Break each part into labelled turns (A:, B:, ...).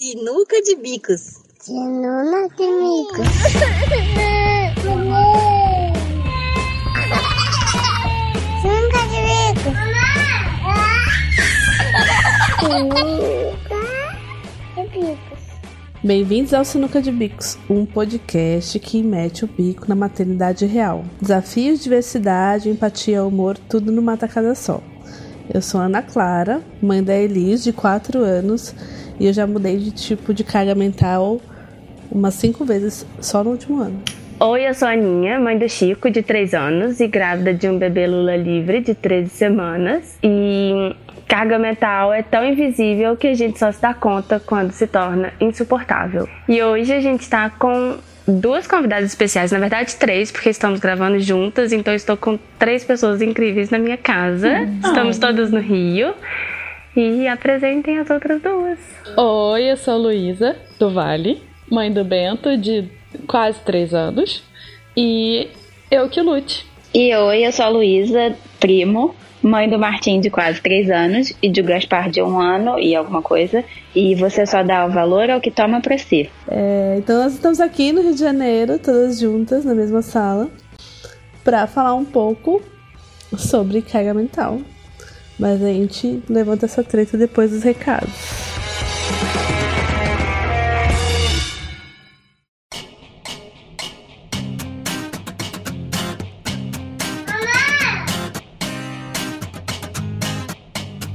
A: Sinuca de bicos.
B: Sinuca de bicos. Sinuca de bicos. Sinuca de bicos.
C: Bem-vindos ao Sinuca de Bicos, um podcast que mete o bico na maternidade real. Desafios, diversidade, empatia, humor, tudo numa tacada só. Eu sou Ana Clara, mãe da Elis, de 4 anos, e eu já mudei de tipo de carga mental umas 5 vezes só no último ano.
D: Oi, eu sou a Aninha, mãe do Chico, de 3 anos, e grávida de um bebê Lula livre de 13 semanas. E carga mental é tão invisível que a gente só se dá conta quando se torna insuportável. E hoje a gente está com duas convidadas especiais, na verdade três, porque estamos gravando juntas, então estou com três pessoas incríveis na minha casa. Estamos todas no Rio. E apresentem as outras duas.
E: Oi, eu sou a Luísa, do Vale, mãe do Bento, de quase três anos. E eu que lute.
F: E oi, eu sou a Luísa, primo, mãe do Martim de quase três anos e do Gaspar de um ano e alguma coisa. E você só dá o valor ao que toma pra si.
C: É, então nós estamos aqui no Rio de Janeiro, todas juntas na mesma sala, para falar um pouco sobre carga mental. Mas a gente levanta essa treta depois dos recados.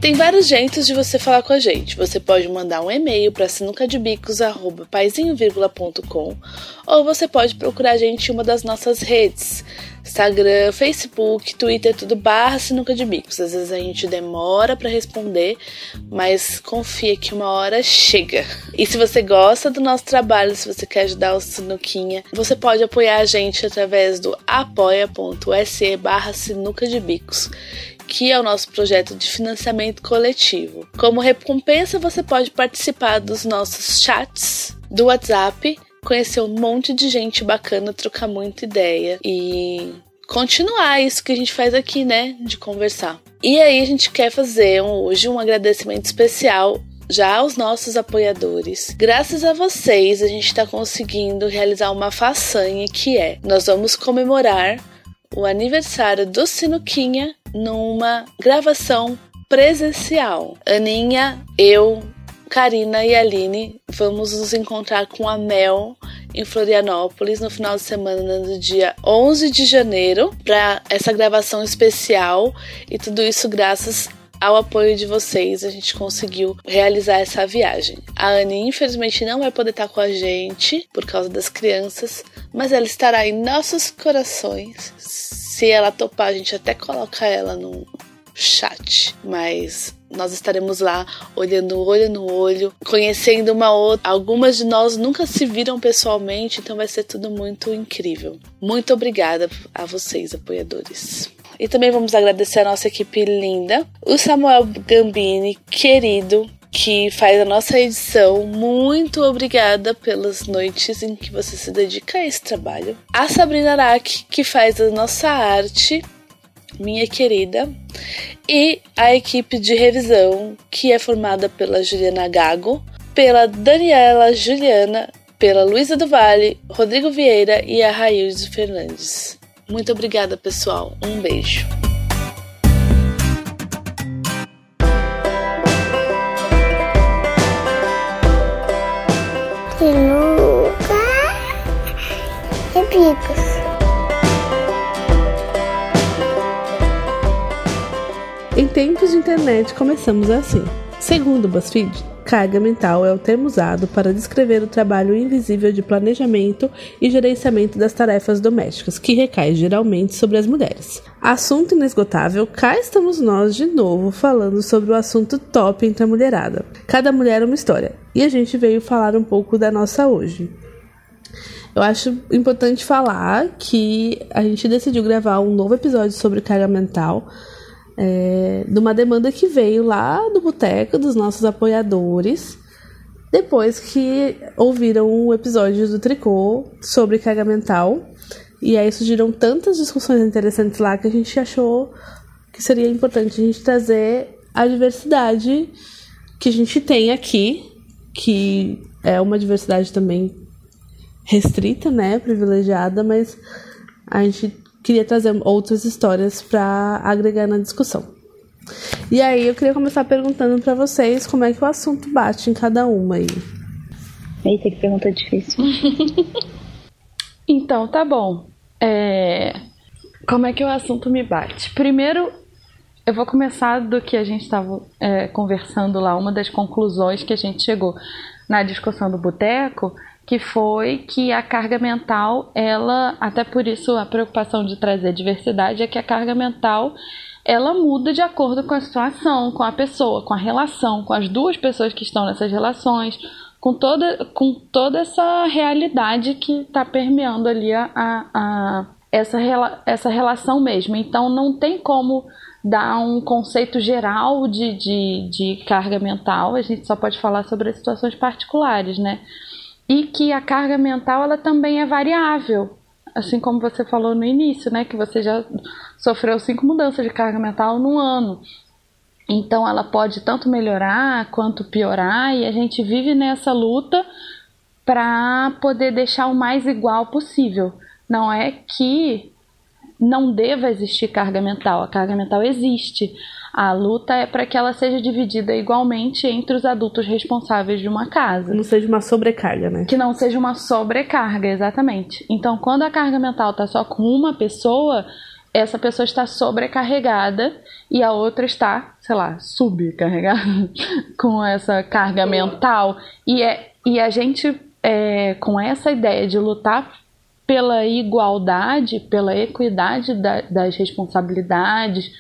C: Tem vários jeitos de você falar com a gente. Você pode mandar um e-mail para sinucadebicos@paizinho.com ou você pode procurar a gente em uma das nossas redes. Instagram, Facebook, Twitter, tudo barra sinuca de bicos. Às vezes a gente demora para responder, mas confia que uma hora chega. E se você gosta do nosso trabalho, se você quer ajudar o Sinuquinha, você pode apoiar a gente através do apoia.se barra sinuca de bicos que é o nosso projeto de financiamento coletivo. Como recompensa, você pode participar dos nossos chats do WhatsApp, conhecer um monte de gente bacana, trocar muita ideia e continuar isso que a gente faz aqui, né? De conversar. E aí a gente quer fazer hoje um agradecimento especial já aos nossos apoiadores. Graças a vocês, a gente está conseguindo realizar uma façanha que é: nós vamos comemorar o aniversário do Sinuquinha numa gravação presencial. Aninha, eu, Karina e Aline vamos nos encontrar com a Mel em Florianópolis no final de semana do dia 11 de janeiro para essa gravação especial e tudo isso graças ao apoio de vocês, a gente conseguiu realizar essa viagem. A Anne, infelizmente, não vai poder estar com a gente por causa das crianças, mas ela estará em nossos corações. Se ela topar, a gente até coloca ela no chat, mas nós estaremos lá olhando olho no olho, conhecendo uma outra. Algumas de nós nunca se viram pessoalmente, então vai ser tudo muito incrível. Muito obrigada a vocês, apoiadores. E também vamos agradecer a nossa equipe linda, o Samuel Gambini, querido, que faz a nossa edição. Muito obrigada pelas noites em que você se dedica a esse trabalho. A Sabrina Araque, que faz a nossa arte, minha querida. E a equipe de revisão, que é formada pela Juliana Gago, pela Daniela Juliana, pela Luísa do Vale, Rodrigo Vieira e a Raílde Fernandes. Muito obrigada, pessoal. Um beijo.
B: Bicos.
C: Em tempos de internet, começamos assim. Segundo o BuzzFeed, carga mental é o termo usado para descrever o trabalho invisível de planejamento e gerenciamento das tarefas domésticas, que recai geralmente sobre as mulheres. Assunto inesgotável, cá estamos nós de novo falando sobre o assunto top entre a mulherada. Cada mulher é uma história, e a gente veio falar um pouco da nossa hoje. Eu acho importante falar que a gente decidiu gravar um novo episódio sobre carga mental é, de uma demanda que veio lá do boteco dos nossos apoiadores, depois que ouviram um episódio do Tricô sobre carga mental. E aí surgiram tantas discussões interessantes lá que a gente achou que seria importante a gente trazer a diversidade que a gente tem aqui que é uma diversidade também restrita, né, privilegiada, mas a gente queria trazer outras histórias para agregar na discussão. E aí eu queria começar perguntando para vocês como é que o assunto bate em cada uma aí.
F: Eita, que pergunta difícil.
E: então, tá bom. É... Como é que o assunto me bate? Primeiro, eu vou começar do que a gente estava é, conversando lá, uma das conclusões que a gente chegou na discussão do boteco, que foi que a carga mental, ela, até por isso a preocupação de trazer diversidade é que a carga mental ela muda de acordo com a situação, com a pessoa, com a relação, com as duas pessoas que estão nessas relações, com toda, com toda essa realidade que está permeando ali a, a, essa, essa relação mesmo. Então não tem como dar um conceito geral de, de, de carga mental, a gente só pode falar sobre as situações particulares, né? E que a carga mental ela também é variável assim como você falou no início, né, que você já sofreu cinco mudanças de carga mental no ano. Então ela pode tanto melhorar quanto piorar e a gente vive nessa luta para poder deixar o mais igual possível. Não é que não deva existir carga mental, a carga mental existe. A luta é para que ela seja dividida igualmente entre os adultos responsáveis de uma casa.
C: Não seja uma sobrecarga, né?
E: Que não seja uma sobrecarga, exatamente. Então, quando a carga mental está só com uma pessoa, essa pessoa está sobrecarregada e a outra está, sei lá, subcarregada com essa carga mental. E, é, e a gente, é, com essa ideia de lutar pela igualdade, pela equidade da, das responsabilidades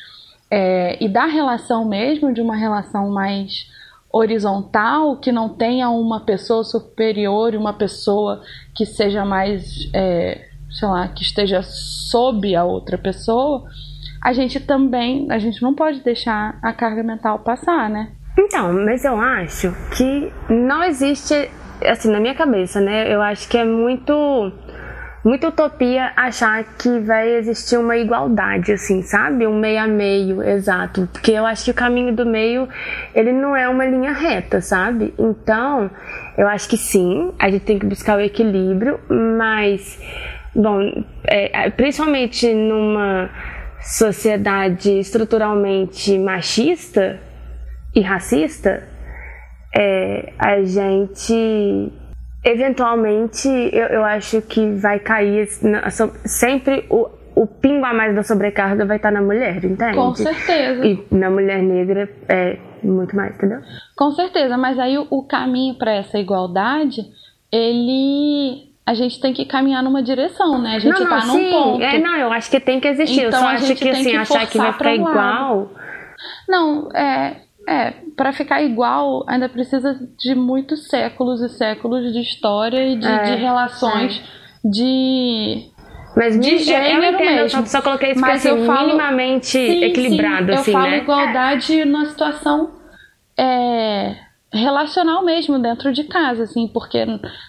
E: é, e da relação mesmo, de uma relação mais horizontal, que não tenha uma pessoa superior e uma pessoa que seja mais, é, sei lá, que esteja sob a outra pessoa, a gente também, a gente não pode deixar a carga mental passar, né?
D: Então, mas eu acho que não existe, assim, na minha cabeça, né? Eu acho que é muito muita utopia achar que vai existir uma igualdade, assim, sabe? Um meio a meio, exato. Porque eu acho que o caminho do meio, ele não é uma linha reta, sabe? Então, eu acho que sim, a gente tem que buscar o equilíbrio, mas, bom, é, principalmente numa sociedade estruturalmente machista e racista, é, a gente eventualmente eu, eu acho que vai cair sempre o, o pingo a mais da sobrecarga vai estar na mulher, entende?
E: Com certeza.
D: E na mulher negra é muito mais, entendeu?
E: Com certeza, mas aí o, o caminho para essa igualdade, ele a gente tem que caminhar numa direção, né? A gente
D: não, não,
E: tá num
D: sim.
E: ponto.
D: É, não, eu acho que tem que existir.
E: Então,
D: eu só
E: a
D: acho
E: gente
D: que assim,
E: que
D: achar que vai ficar igual.
E: Não, é, é, para ficar igual, ainda precisa de muitos séculos e séculos de história e de,
D: É,
E: de relações de
D: Mas
E: de
D: eu-
E: gênero
D: eu entendo,
E: mesmo.
D: só, coloquei isso
E: Mas
D: assim,
E: eu falo-
D: minimamente
E: Sim,
D: equilibrado,
E: sim,
D: assim,
E: eu falo
D: né?
E: igualdade numa situação é, relacional mesmo dentro de casa, assim, porque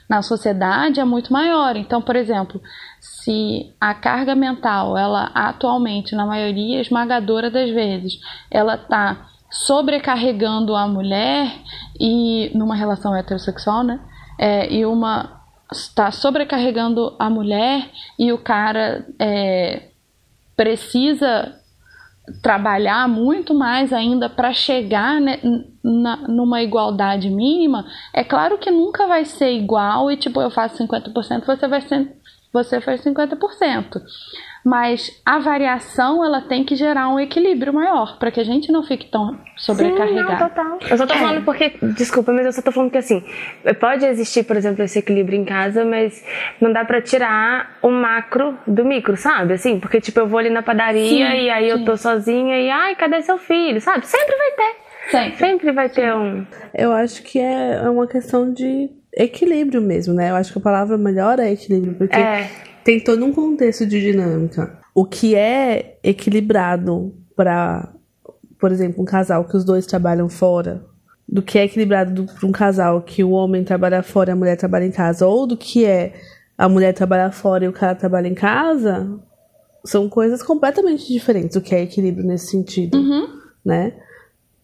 E: na sociedade é muito maior. Então, por exemplo, se a carga mental, ela atualmente, na maioria esmagadora das vezes, ela tá sobrecarregando a mulher e numa relação heterossexual, né? É, e uma está sobrecarregando a mulher e o cara é, precisa trabalhar muito mais ainda para chegar né, na, numa igualdade mínima, é claro que nunca vai ser igual e tipo, eu faço 50%, você vai ser, você faz 50%. Mas a variação ela tem que gerar um equilíbrio maior para que a gente não fique tão
D: Sim, não,
E: sobrecarregado.
D: total. Eu só tô
E: É.
D: falando porque, desculpa, mas eu só tô falando que assim, pode existir, por exemplo, esse equilíbrio em casa, mas não dá pra tirar o macro do micro, sabe? Assim, porque tipo, eu vou ali na padaria
E: Sim,
D: e aí eu
E: sim.
D: tô sozinha e ai, cadê seu filho? Sabe? Sempre vai ter.
E: Sempre.
D: Sempre vai ter um.
C: Eu acho que é é uma questão de equilíbrio mesmo, né? Eu acho que a palavra melhor é equilíbrio, porque
D: É.
C: tem todo um contexto de dinâmica. O que é equilibrado para, por exemplo, um casal que os dois trabalham fora, do que é equilibrado para um casal que o homem trabalha fora e a mulher trabalha em casa, ou do que é a mulher trabalhar fora e o cara trabalha em casa, são coisas completamente diferentes. O que é equilíbrio nesse sentido, né?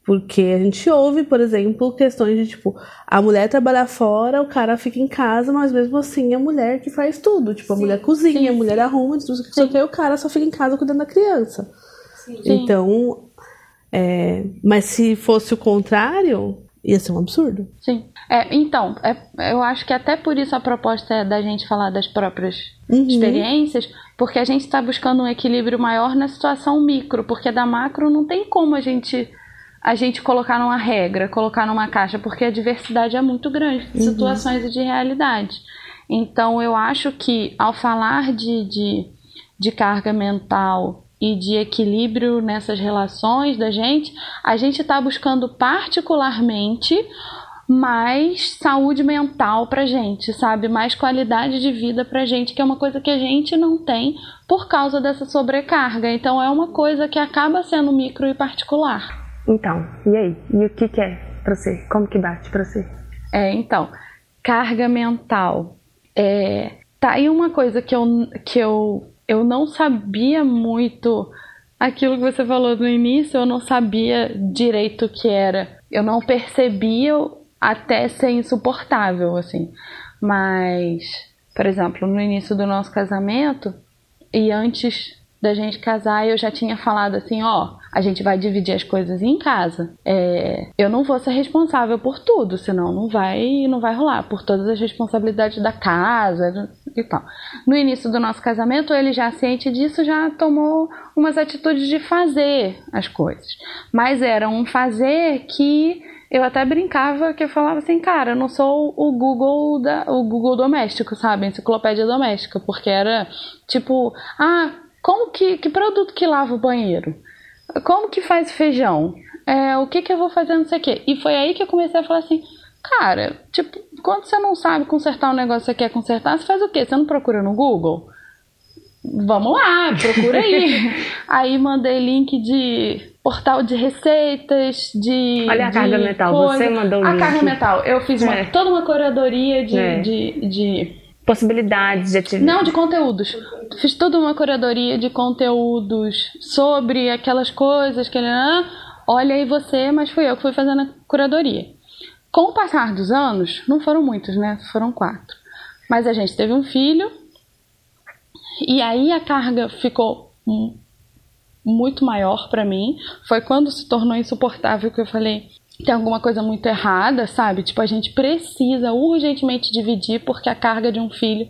G: Porque a gente ouve, por exemplo, questões de tipo, a mulher trabalha fora, o cara fica em casa, mas mesmo assim é a mulher que faz tudo. Tipo, a mulher cozinha,
E: sim,
G: a mulher arruma, tudo isso que o cara só fica em casa cuidando da criança. Então, é, mas se fosse o contrário, ia ser um absurdo.
E: Sim. É, então, é, eu acho que até por isso a proposta é da gente falar das próprias
G: Uhum.
E: experiências, porque a gente está buscando um equilíbrio maior na situação micro, porque da macro não tem como a gente a gente colocar numa regra, colocar numa caixa, porque a diversidade é muito grande de situações e de realidade. Então eu acho que ao falar de, de, de carga mental e de equilíbrio nessas relações da gente, a gente está buscando particularmente mais saúde mental pra gente, sabe? Mais qualidade de vida pra gente, que é uma coisa que a gente não tem por causa dessa sobrecarga. Então é uma coisa que acaba sendo micro e particular.
D: Então, e aí? E o que, que é pra você? Como que bate pra você?
E: É, então, carga mental. É, tá aí uma coisa que eu, que eu, eu não sabia muito aquilo que você falou no início, eu não sabia direito o que era. Eu não percebia até ser insuportável, assim. Mas, por exemplo, no início do nosso casamento e antes da gente casar, eu já tinha falado assim, ó, a gente vai dividir as coisas em casa. É, eu não vou ser responsável por tudo, senão não vai, não vai rolar, por todas as responsabilidades da casa e tal. No início do nosso casamento, ele já ciente disso, já tomou umas atitudes de fazer as coisas. Mas era um fazer que eu até brincava que eu falava assim, cara, eu não sou o Google da, o Google doméstico, sabe? Enciclopédia doméstica, porque era tipo, ah, como que, que produto que lava o banheiro? Como que faz feijão? É, o que que eu vou fazer, não sei o quê. E foi aí que eu comecei a falar assim, cara, tipo, quando você não sabe consertar um negócio que você quer consertar, você faz o quê? Você não procura no Google? Vamos lá, procura aí. aí mandei link de portal de receitas, de.
D: Olha a carga metal,
E: coisa.
D: você mandou o
E: A
D: link.
E: carga metal, eu fiz uma-
D: É.
E: toda uma curadoria de-
D: É.
E: de- de
D: Possibilidades de atividade.
E: não, de conteúdos. Fiz toda uma curadoria de conteúdos sobre aquelas coisas que. Ah, olha aí você, mas fui eu que fui fazendo a curadoria. Com o passar dos anos, não foram muitos, né? Foram quatro. Mas a gente teve um filho, e aí a carga ficou mu- muito maior pra mim. Foi quando se tornou insuportável que eu falei: tem alguma coisa muito errada, sabe? Tipo, a gente precisa urgentemente dividir porque a carga de um filho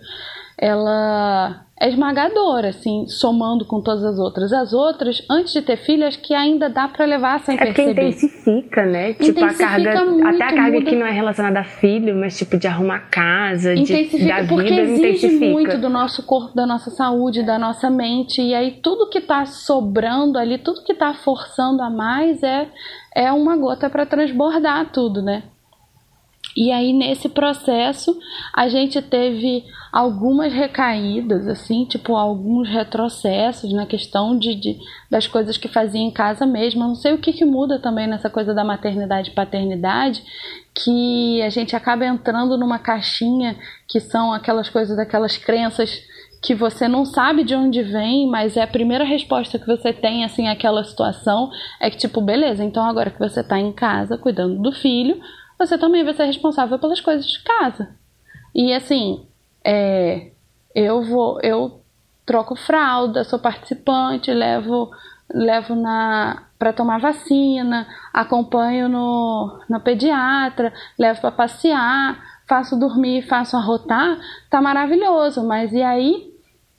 E: ela é esmagadora, assim, somando com todas as outras. As outras, antes de ter filho, acho que ainda dá pra levar sem
D: É porque
E: perceber.
D: intensifica, né? Tipo, a
E: Intensifica
D: carga.
E: muito,
D: até a carga
E: muda.
D: que não é relacionada a filho, mas tipo de arrumar casa, de,
E: intensifica
D: da
E: porque
D: vida,
E: exige
D: intensifica.
E: muito do nosso corpo, da nossa saúde, da nossa mente e aí tudo que tá sobrando ali, tudo que tá forçando a mais é é uma gota para transbordar tudo, né? E aí nesse processo a gente teve algumas recaídas, assim, tipo alguns retrocessos na questão de, de- das coisas que fazia em casa mesmo. Não sei o que, que muda também nessa coisa da maternidade e paternidade, que a gente acaba entrando numa caixinha que são aquelas coisas, daquelas crenças que você não sabe de onde vem, mas é a primeira resposta que você tem assim àquela situação é que tipo, beleza, então agora que você tá em casa cuidando do filho, você também vai ser responsável pelas coisas de casa. E assim, é, eu vou, eu troco fralda, sou participante, levo levo na para tomar vacina, acompanho no, no pediatra, levo para passear, faço dormir, faço arrotar, tá maravilhoso, mas e aí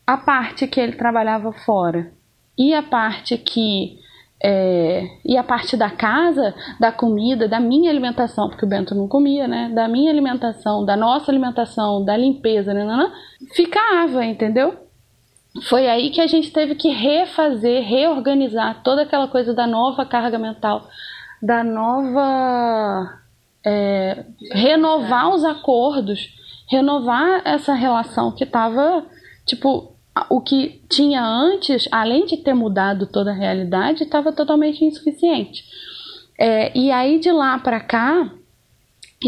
E: a parte que ele trabalhava fora e a parte que é, e a parte da casa, da comida, da minha alimentação, porque o Bento não comia, né? Da minha alimentação, da nossa alimentação, da limpeza, né? ficava, entendeu? Foi aí que a gente teve que refazer, reorganizar toda aquela coisa da nova carga mental, da nova. é, renovar os acordos, renovar essa relação que estava, tipo, o que tinha antes, além de ter mudado toda a realidade, estava totalmente insuficiente. É, e aí de lá para cá,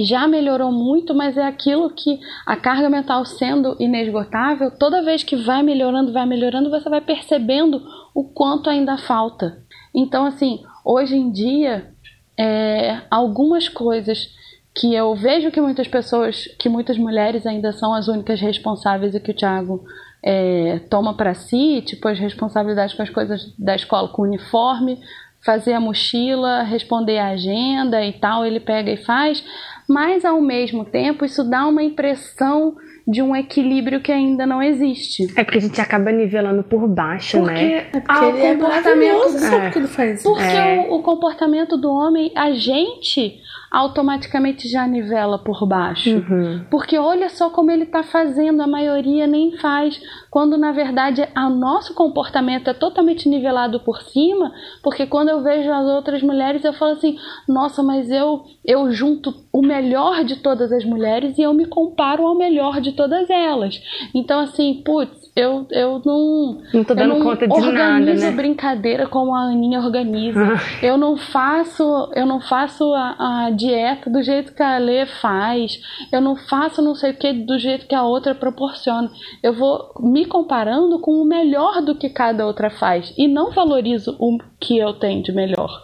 E: já melhorou muito, mas é aquilo que a carga mental sendo inesgotável, toda vez que vai melhorando, vai melhorando, você vai percebendo o quanto ainda falta. Então, assim, hoje em dia, é, algumas coisas que eu vejo que muitas pessoas, que muitas mulheres ainda são as únicas responsáveis e que o Thiago é, toma para si, tipo as responsabilidades com as coisas da escola, com o uniforme, fazer a mochila, responder a agenda e tal, ele pega e faz, mas ao mesmo tempo isso dá uma impressão de um equilíbrio que ainda não existe.
D: É porque a gente acaba nivelando por baixo,
E: porque
D: né?
G: É porque ele é só porque ele faz isso.
E: Porque
D: É.
E: o, o comportamento do homem, a gente automaticamente já nivela por baixo.
D: Uhum.
E: Porque olha só como ele está fazendo, a maioria nem faz. Quando na verdade o nosso comportamento é totalmente nivelado por cima, porque quando eu vejo as outras mulheres, eu falo assim: nossa, mas eu, eu junto o melhor de todas as mulheres e eu me comparo ao melhor de todas elas. Então, assim, putz, eu, eu não.
D: Não tô
E: eu
D: dando
E: não
D: conta de
E: organizo
D: nada, né?
E: brincadeira como a Aninha organiza. eu não faço, eu não faço a, a dieta do jeito que a Lê faz. Eu não faço não sei o que do jeito que a outra proporciona. Eu vou me comparando com o melhor do que cada outra faz e não valorizo o que eu tenho de melhor,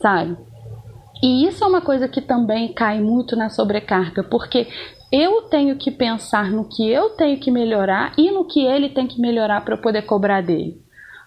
E: sabe? E isso é uma coisa que também cai muito na sobrecarga, porque eu tenho que pensar no que eu tenho que melhorar e no que ele tem que melhorar para eu poder cobrar dele.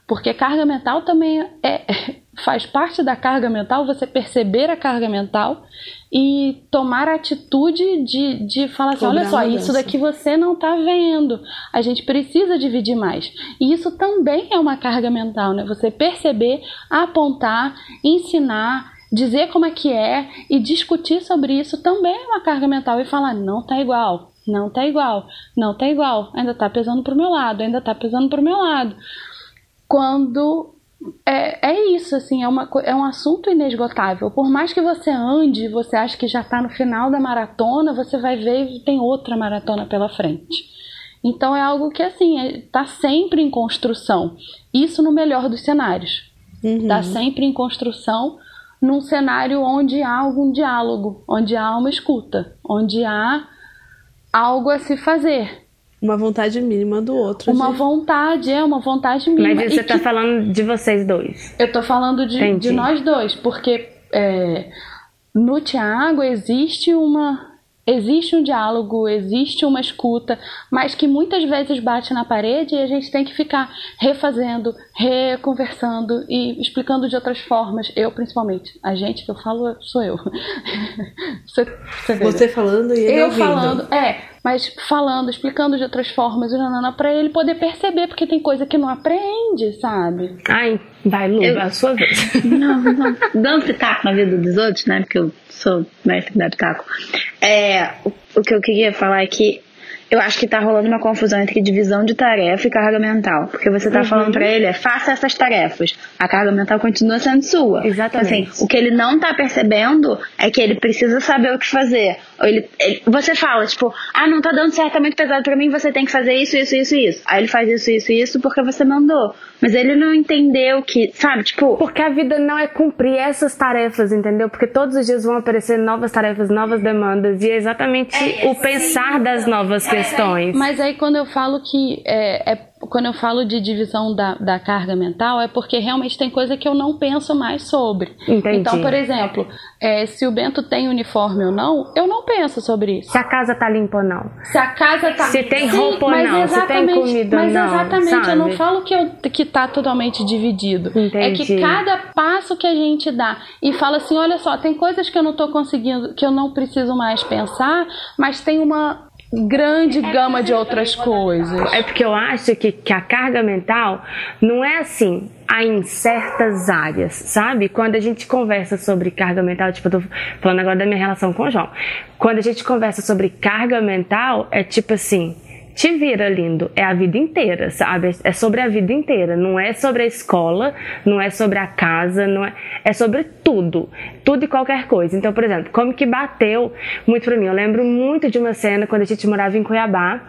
E: Porque carga mental também é, faz parte da carga mental você perceber a carga mental e tomar a atitude de, de falar assim: olha só, isso daqui você não está vendo. A gente precisa dividir mais. E isso também é uma carga mental, né? Você perceber, apontar, ensinar, dizer como é que é e discutir sobre isso também é uma carga mental e falar: não tá igual. Não tá igual, não tá igual, ainda tá pesando pro meu lado, ainda tá pesando pro meu lado quando é, é isso, assim, é, uma, é um assunto inesgotável. Por mais que você ande, você acha que já está no final da maratona, você vai ver e tem outra maratona pela frente. Então é algo que, assim, está sempre em construção. Isso no melhor dos cenários. Está sempre em construção num cenário onde há algum diálogo, onde há uma escuta, onde há algo a se fazer.
G: Uma vontade mínima do outro.
E: Uma
G: de-
E: vontade, é uma vontade mínima.
D: Mas você
E: e
D: tá
E: que
D: falando de vocês dois.
E: Eu tô falando de, de nós dois, porque é, no Tiago existe uma. Existe um diálogo, existe uma escuta, mas que muitas vezes bate na parede e a gente tem que ficar refazendo, reconversando e explicando de outras formas. Eu, principalmente. A gente que eu falo sou eu. Você, você vê, né?
G: Você falando e ele
E: eu
G: ouvindo.
E: falando, é, mas falando, explicando de outras formas, para ele poder perceber, porque tem coisa que não aprende, sabe?
D: Ai, vai, Lu,
F: Eu-
D: a sua vez.
F: Não, não. Dando pitaco na vida dos outros, né? Porque eu sou mestre da pitaco. É, o, o que eu queria falar é que eu acho que tá rolando uma confusão entre divisão de tarefa e carga mental. Porque você tá falando pra ele, é, faça essas tarefas. A carga mental continua sendo sua.
D: Exatamente.
F: Assim, o que ele não tá percebendo é que ele precisa saber o que fazer. Ele, ele- você fala, tipo, ah, não tá dando certo, é muito pesado pra mim, você tem que fazer isso, isso, isso, isso. Aí ele faz isso, isso, isso porque você mandou. Mas ele não entendeu que, sabe, tipo,
D: Porque a vida não é cumprir essas tarefas, entendeu? Porque todos os dias vão aparecer novas tarefas, novas demandas, e é exatamente o pensar das novas questões.
E: Mas aí quando eu falo que é, é- quando eu falo de divisão da, da carga mental é porque realmente tem coisa que eu não penso mais sobre.
D: Entendi.
E: Então, por exemplo, é, se o Bento tem uniforme ou não, eu não penso sobre isso.
D: Se a casa tá limpa ou não.
E: Se a casa tá.
D: Se tem
E: Sim,
D: roupa ou
E: mas
D: não, se tem comida ou
E: mas
D: não,
E: exatamente, eu não
D: sabe?
E: falo que, eu, que tá totalmente dividido. É que
D: Entendi.
E: cada passo que a gente dá e fala assim: olha só, tem coisas que eu não tô conseguindo, que eu não preciso mais pensar, mas tem uma grande gama de outras coisas.
D: É porque eu acho que, que a carga mental não é assim, há em certas áreas, sabe? Quando a gente conversa sobre carga mental, tipo, eu tô falando agora da minha relação com o João. Quando a gente conversa sobre carga mental, é tipo assim. Te vira, lindo. É a vida inteira, sabe? É sobre a vida inteira. Não é sobre a escola, não é sobre a casa, não é. É sobre tudo. Tudo e qualquer coisa. Então, por exemplo, como que bateu muito pra mim. Eu lembro muito de uma cena quando a gente morava em Cuiabá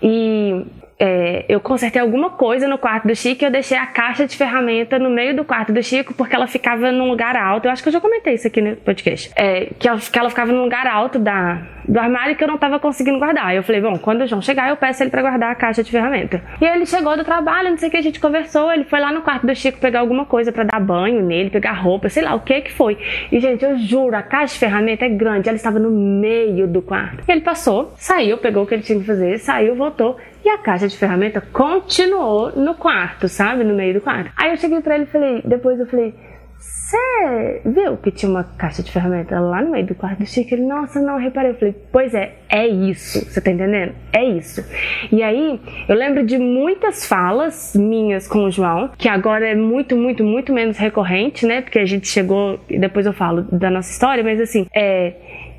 D: e é, eu consertei alguma coisa no quarto do Chico e eu deixei a caixa de ferramenta no meio do quarto do Chico porque ela ficava num lugar alto. Eu acho que eu já comentei isso aqui no podcast. É, que, ela, que ela ficava num lugar alto da, do armário que eu não tava conseguindo guardar. Eu falei, bom, quando o João chegar, eu peço ele pra guardar a caixa de ferramenta. E ele chegou do trabalho, não sei o que, a gente conversou. Ele foi lá no quarto do Chico pegar alguma coisa pra dar banho nele, pegar roupa, sei lá o que que foi. E, gente, eu juro, a caixa de ferramenta é grande, ela estava no meio do quarto. Ele passou, saiu, pegou o que ele tinha que fazer, saiu, voltou. E a caixa de ferramenta continuou no quarto, sabe? No meio do quarto. Aí eu cheguei pra ele e falei, depois eu falei, você viu que tinha uma caixa de ferramenta lá no meio do quarto do Chico? Ele, nossa, não, reparei. Eu falei, pois é, é isso. Você tá entendendo? É isso. E aí, eu lembro de muitas falas minhas com o João, que agora é muito, muito, muito menos recorrente, né? Porque a gente chegou, depois eu falo da nossa história, mas assim, é.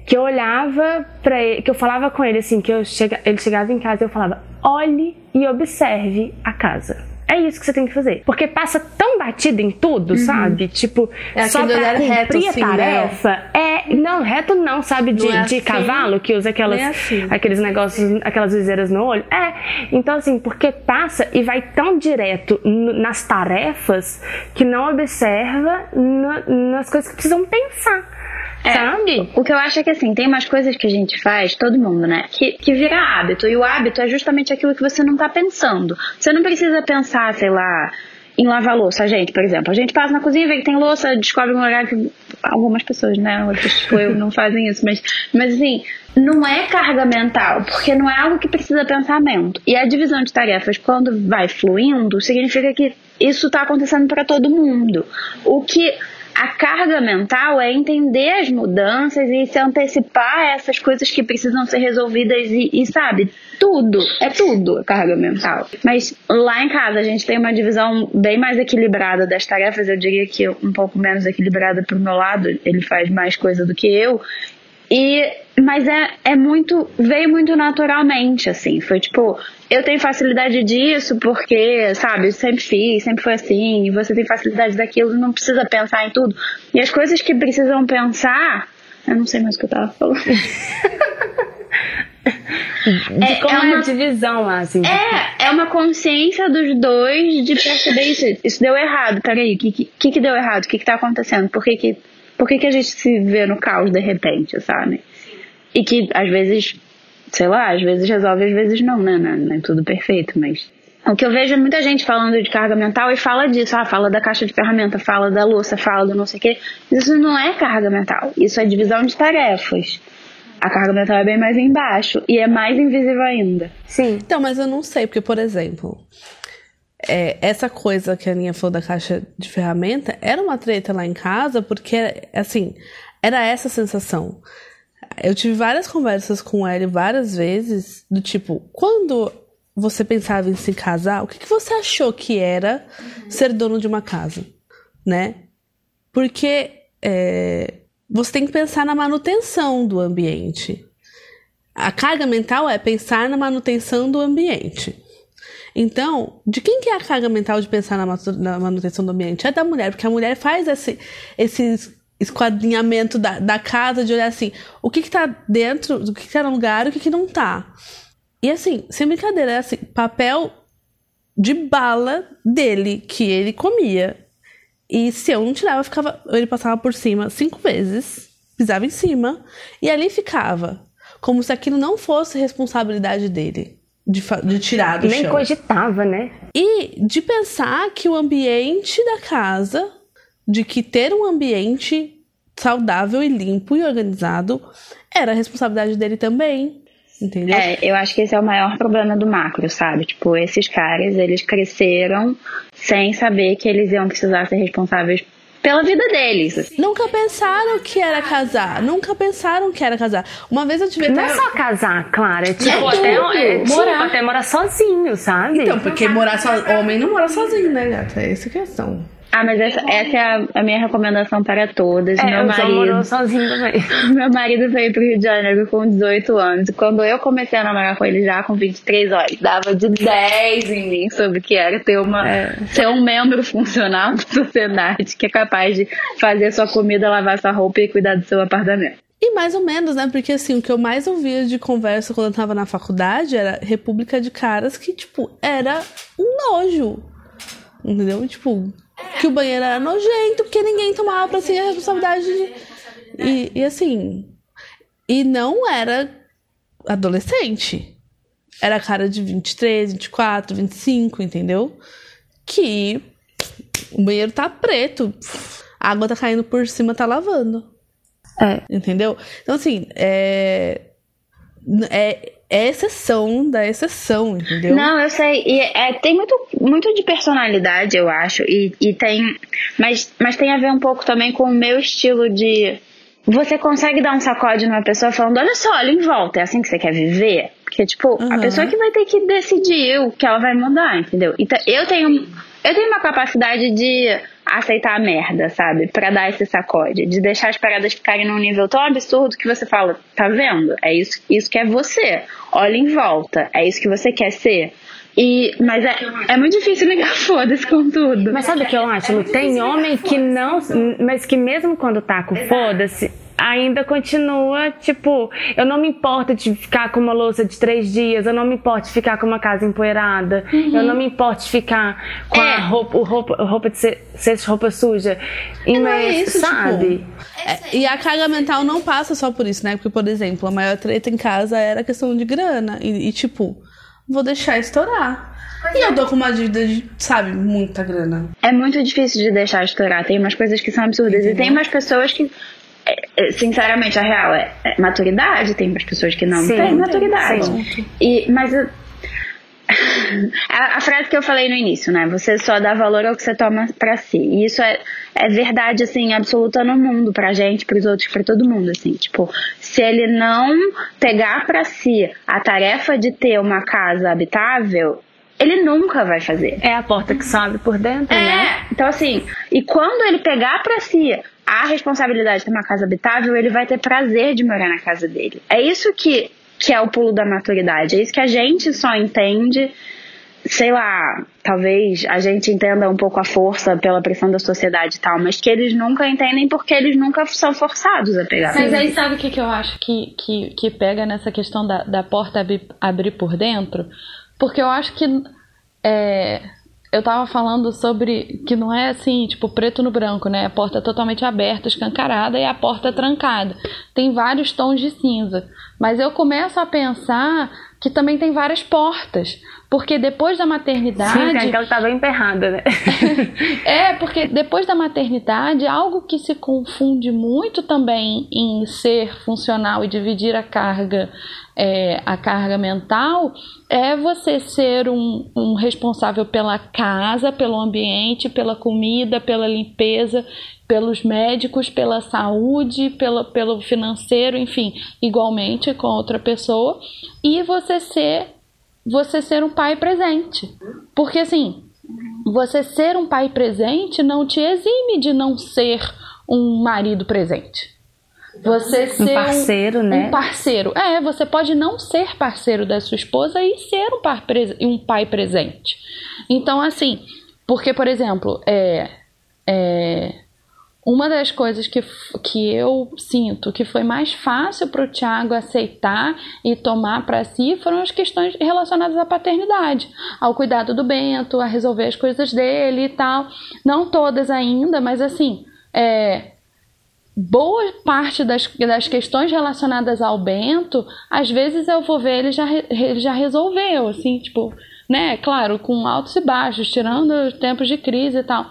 D: Que eu olhava para ele, que eu falava com ele assim, que eu chega, ele chegava em casa e eu falava: olhe e observe a casa. É isso que você tem que fazer. Porque passa tão batido em tudo, sabe? Tipo,
G: É
D: só pra cumprir
G: reto,
D: a
G: assim,
D: tarefa. É, não, reto não, sabe? De,
G: Não é
D: de
G: assim,
D: cavalo, que usa aquelas,
G: nem assim.
D: aqueles negócios, aquelas viseiras no olho. É, então assim, porque passa e vai tão direto nas tarefas que não observa na- nas coisas que precisam pensar. Sabe?
F: O que eu acho é que assim, tem umas coisas que a gente faz, todo mundo, né? Que, que vira hábito. E o hábito é justamente aquilo que você não tá pensando. Você não precisa pensar, sei lá, em lavar louça, a gente, por exemplo. A gente passa na cozinha, vê que tem louça, descobre um horário que algumas pessoas, né? Outras, tipo eu, não fazem isso. Mas, mas assim, não é carga mental, porque não é algo que precisa pensamento. E a divisão de tarefas, quando vai fluindo, significa que isso tá acontecendo para todo mundo. O que a carga mental é entender as mudanças e se antecipar essas coisas que precisam ser resolvidas e, e, sabe, tudo, é tudo carga mental. Mas lá em casa a gente tem uma divisão bem mais equilibrada das tarefas, eu diria que um pouco menos equilibrada pro meu lado, ele faz mais coisa do que eu. E, mas é, é muito, veio muito naturalmente, assim. Foi tipo, eu tenho facilidade disso porque, sabe, eu sempre fiz, sempre foi assim, e você tem facilidade daquilo, não precisa pensar em tudo. E as coisas que precisam pensar, eu não sei mais o que eu tava falando.
D: De como é,
F: uma-
D: a divisão lá, assim.
F: É, é uma consciência dos dois de perceber isso. Isso deu errado, peraí, o que, que, que deu errado? O que, que tá acontecendo? Por que, que, por que, que a gente se vê no caos de repente, sabe? E que às vezes, sei lá, às vezes resolve, às vezes não, né? Não, não é tudo perfeito, mas. O que eu vejo é muita gente falando de carga mental e fala disso, ah, fala da caixa de ferramenta, fala da louça, fala do não sei o quê. Mas isso não é carga mental, isso é divisão de tarefas. A carga mental é bem mais embaixo e é mais invisível ainda.
D: Sim.
G: Então, mas eu não sei, porque, por exemplo, é, essa coisa que a Aninha falou da caixa de ferramenta era uma treta lá em casa, porque, assim, era essa sensação. Eu tive várias conversas com ele várias vezes, do tipo, quando você pensava em se casar, o que, que você achou que era ser dono de uma casa, né? Porque é, você tem que pensar na manutenção do ambiente. A carga mental é pensar na manutenção do ambiente. Então, de quem que é a carga mental de pensar na manutenção do ambiente? É da mulher, porque a mulher faz esse, esse esquadrinhamento da, da casa, de olhar assim, o que que tá dentro, o que que tá no lugar o que que não tá. E assim, sem brincadeira, é assim, papel de bala dele, que ele comia. E se eu não tirava, ficava, ele passava por cima cinco vezes, pisava em cima, e ali ficava. Como se aquilo não fosse responsabilidade dele, de, de tirar do
D: Nem
G: chão.
D: cogitava, né?
G: E de pensar que o ambiente da casa, de que ter um ambiente saudável e limpo e organizado, era a responsabilidade dele também. Entendeu?
F: É, eu acho que esse é o maior problema do macro, sabe? Tipo, esses caras, eles cresceram sem saber que eles iam precisar ser responsáveis pela vida deles. assim.
G: Nunca pensaram que era casar. Nunca pensaram que era casar. Uma vez eu tive
D: Não é
G: até-
D: só casar, Clara. É tipo,
F: É
D: até,
F: tudo.
D: é, tipo,
F: Morar.
D: até morar sozinho, sabe?
G: Então, porque morar so... homem não mora sozinho, né, gata? É essa a questão.
F: Ah, mas essa, essa é a, a minha recomendação para todas.
D: é,
F: Meu marido.
D: sozinho também.
F: Meu marido veio pro Rio de Janeiro com 18 anos. E quando eu comecei a namorar com ele já com 23 horas, dava de 10 em mim sobre o que era ter uma ser um membro funcional da sociedade que é capaz de fazer sua comida, lavar sua roupa e cuidar do seu apartamento.
G: E mais ou menos, né? Porque assim, o que eu mais ouvia de conversa quando eu tava na faculdade era república de caras que, tipo, era um nojo. Entendeu? Tipo, que o banheiro era nojento, porque ninguém tomava pra si a responsabilidade de. E, e assim. E não era adolescente. Era cara de 23, 24, 25, entendeu? Que o banheiro tá preto. a água tá caindo por cima, tá lavando.
F: É.
G: Entendeu? Então, assim, é. É, é exceção da exceção, entendeu?
F: Não, eu sei. E é, tem muito, muito de personalidade, eu acho. E, e tem. Mas, mas tem a ver um pouco também com o meu estilo de. Você consegue dar um sacode numa pessoa falando: olha só, olha em volta, é assim que você quer viver? Porque, tipo, a
G: Uhum.
F: pessoa que vai ter que decidir o que ela vai mudar, entendeu? Então, eu tenho. Eu tenho uma capacidade de aceitar a merda, sabe? Pra dar esse sacode. De deixar as paradas ficarem num nível tão absurdo que você fala, tá vendo? É isso, isso que é você. Olha em volta. É isso que você quer ser. E, mas é, é muito difícil ligar foda-se com tudo.
D: Mas sabe o que eu acho? Lu? Tem homem que não. Mas que mesmo quando tá com foda-se, ainda continua, tipo, eu não me importo de ficar com uma louça de três dias, eu não me importo de ficar com uma casa empoeirada, eu não me importo de ficar com
F: É.
D: a roupa, roupa, roupa de ser, ser roupa suja. E
G: não é
D: mas,
G: isso,
D: sabe?
G: tipo, É, e a carga mental não passa só por isso, né? Porque, por exemplo, a maior treta em casa era a questão de grana. E, e, tipo, vou deixar estourar. E eu tô com uma dívida de, sabe, muita grana.
F: É muito difícil de deixar estourar. Tem umas coisas que são absurdas. E tem umas pessoas que, é, é, sinceramente, a real é, é maturidade. Tem umas pessoas que não
D: Sim,
F: têm maturidade.
D: sim.
F: E, mas eu- a, a frase que eu falei no início, né? Você só dá valor ao que você toma pra si. E isso é, é verdade, assim, absoluta no mundo, pra gente, pros outros, pra todo mundo, assim. Tipo, se ele não pegar pra si a tarefa de ter uma casa habitável, ele nunca vai fazer.
D: É a porta que sobe por dentro, né?
F: É, então assim, e quando ele pegar pra si a responsabilidade de ter uma casa habitável, ele vai ter prazer de morar na casa dele. É isso que, que é o pulo da maturidade. É isso que a gente só entende, sei lá, talvez a gente entenda um pouco a força pela pressão da sociedade e tal, mas que eles nunca entendem porque eles nunca são forçados a pegar.
E: Mas aí sabe o que, que eu acho que, que, que pega nessa questão da, da porta abrir, abrir por dentro? Porque eu acho que é, eu tava falando sobre que não é assim, tipo, preto no branco, né? A porta totalmente aberta, escancarada e a porta trancada. Tem vários tons de cinza. Mas eu começo a pensar que também tem várias portas. Porque depois da maternidade.
D: Sim, que tá bem emperrada, né?
E: É, porque depois da maternidade, algo que se confunde muito também em ser funcional e dividir a carga, é, a carga mental, é você ser um, um responsável pela casa, pelo ambiente, pela comida, pela limpeza, pelos médicos, pela saúde, pela, pelo financeiro, enfim, igualmente com outra pessoa, e você ser você ser um pai presente. Porque assim, você ser um pai presente não te exime de não ser um marido presente. Você ser
D: parceiro,
E: um,
D: né?
E: Um parceiro. É, você pode não ser parceiro da sua esposa e ser um, par um pai presente. Então, assim, porque, por exemplo, é, é, uma das coisas que, que eu sinto que foi mais fácil para o Tiago aceitar e tomar para si foram as questões relacionadas à paternidade, ao cuidado do Bento, a resolver as coisas dele e tal. Não todas ainda, mas assim, é, boa parte das, das questões relacionadas ao Bento, às vezes eu vou ver ele já, ele já resolveu, assim, tipo, né, claro, com altos e baixos, tirando os tempos de crise e tal.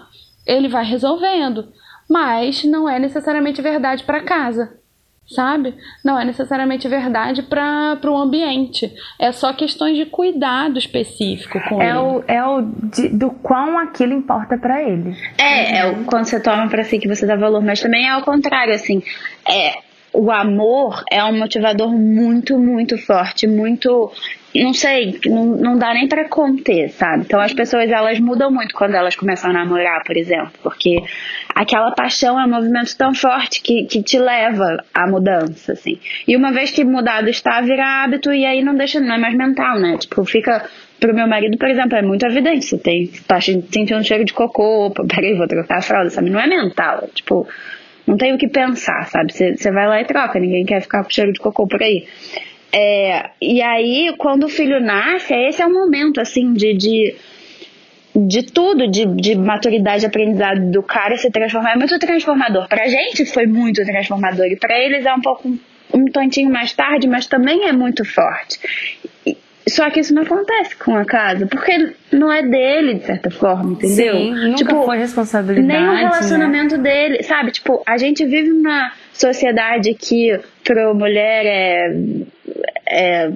E: Ele vai resolvendo, mas não é necessariamente verdade para casa. Sabe? Não é necessariamente verdade para o ambiente. É só questões de cuidado específico com
D: É
E: ele.
D: o, é o de- do quão aquilo importa pra ele.
F: É, é o, quando você toma pra si que você dá valor, mas também é ao contrário, assim, é, o amor é um motivador muito, muito forte, muito, não sei, não, não dá nem pra conter, sabe? Então as pessoas, elas mudam muito quando elas começam a namorar, por exemplo, porque aquela paixão é um movimento tão forte que, que te leva à mudança, assim. E uma vez que mudado está, vira hábito e aí não deixa, não é mais mental, né? Tipo, fica pro meu marido, por exemplo, é muito evidente. Você tem, tá sentindo um cheiro de cocô, opa, peraí, vou trocar a fralda, sabe? Não é mental, é tipo, não tem o que pensar, sabe? Você vai lá e troca, ninguém quer ficar com cheiro de cocô por aí. É, e aí, quando o filho nasce, esse é o momento, assim, de, de, de tudo, de, de maturidade, de aprendizado do cara se transformar. É muito transformador. Pra gente foi muito transformador, e pra eles é um pouco, um tantinho mais tarde, mas também é muito forte. E- Só que isso não acontece com a casa, porque não é dele, de certa forma, entendeu?
D: Sim, nunca
F: tipo,
D: foi responsabilidade.
F: nem o
D: né?
F: relacionamento dele, sabe? Tipo, a gente vive numa sociedade que pra mulher é, é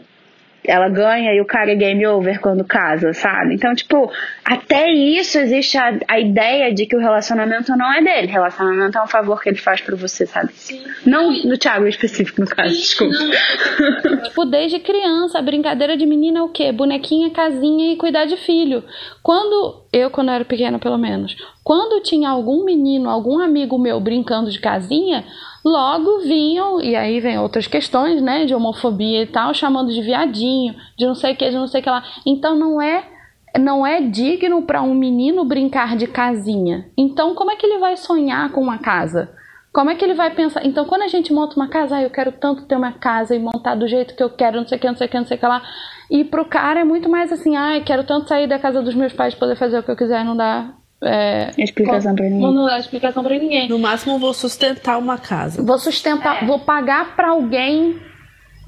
F: ela ganha e o cara é game over quando casa, sabe? Então, tipo, até isso existe a, a ideia de que o relacionamento não é dele. Relacionamento é um favor que ele faz pra você, sabe? Sim. Não do Thiago em específico, no caso, desculpa.
E: Tipo, desde criança, a brincadeira de menina é o quê? Bonequinha, casinha e cuidar de filho. Quando, eu quando era pequena pelo menos, quando tinha algum menino, algum amigo meu brincando de casinha, logo vinham, e aí vem outras questões, né, de homofobia e tal, chamando de viadinho, de não sei o que, de não sei o que lá. Então não é não é digno para um menino brincar de casinha. Então como é que ele vai sonhar com uma casa? Como é que ele vai pensar? Então, quando a gente monta uma casa, ah, eu quero tanto ter uma casa e montar do jeito que eu quero, não sei o que, não sei o que, não sei o que lá. E pro cara é muito mais assim, ah, eu quero tanto sair da casa dos meus pais poder fazer o que eu quiser e não dá é,
F: Explicação pra ninguém.
E: Não dá explicação pra ninguém.
G: No máximo, eu vou sustentar uma casa.
E: Vou sustentar, vou pagar pra alguém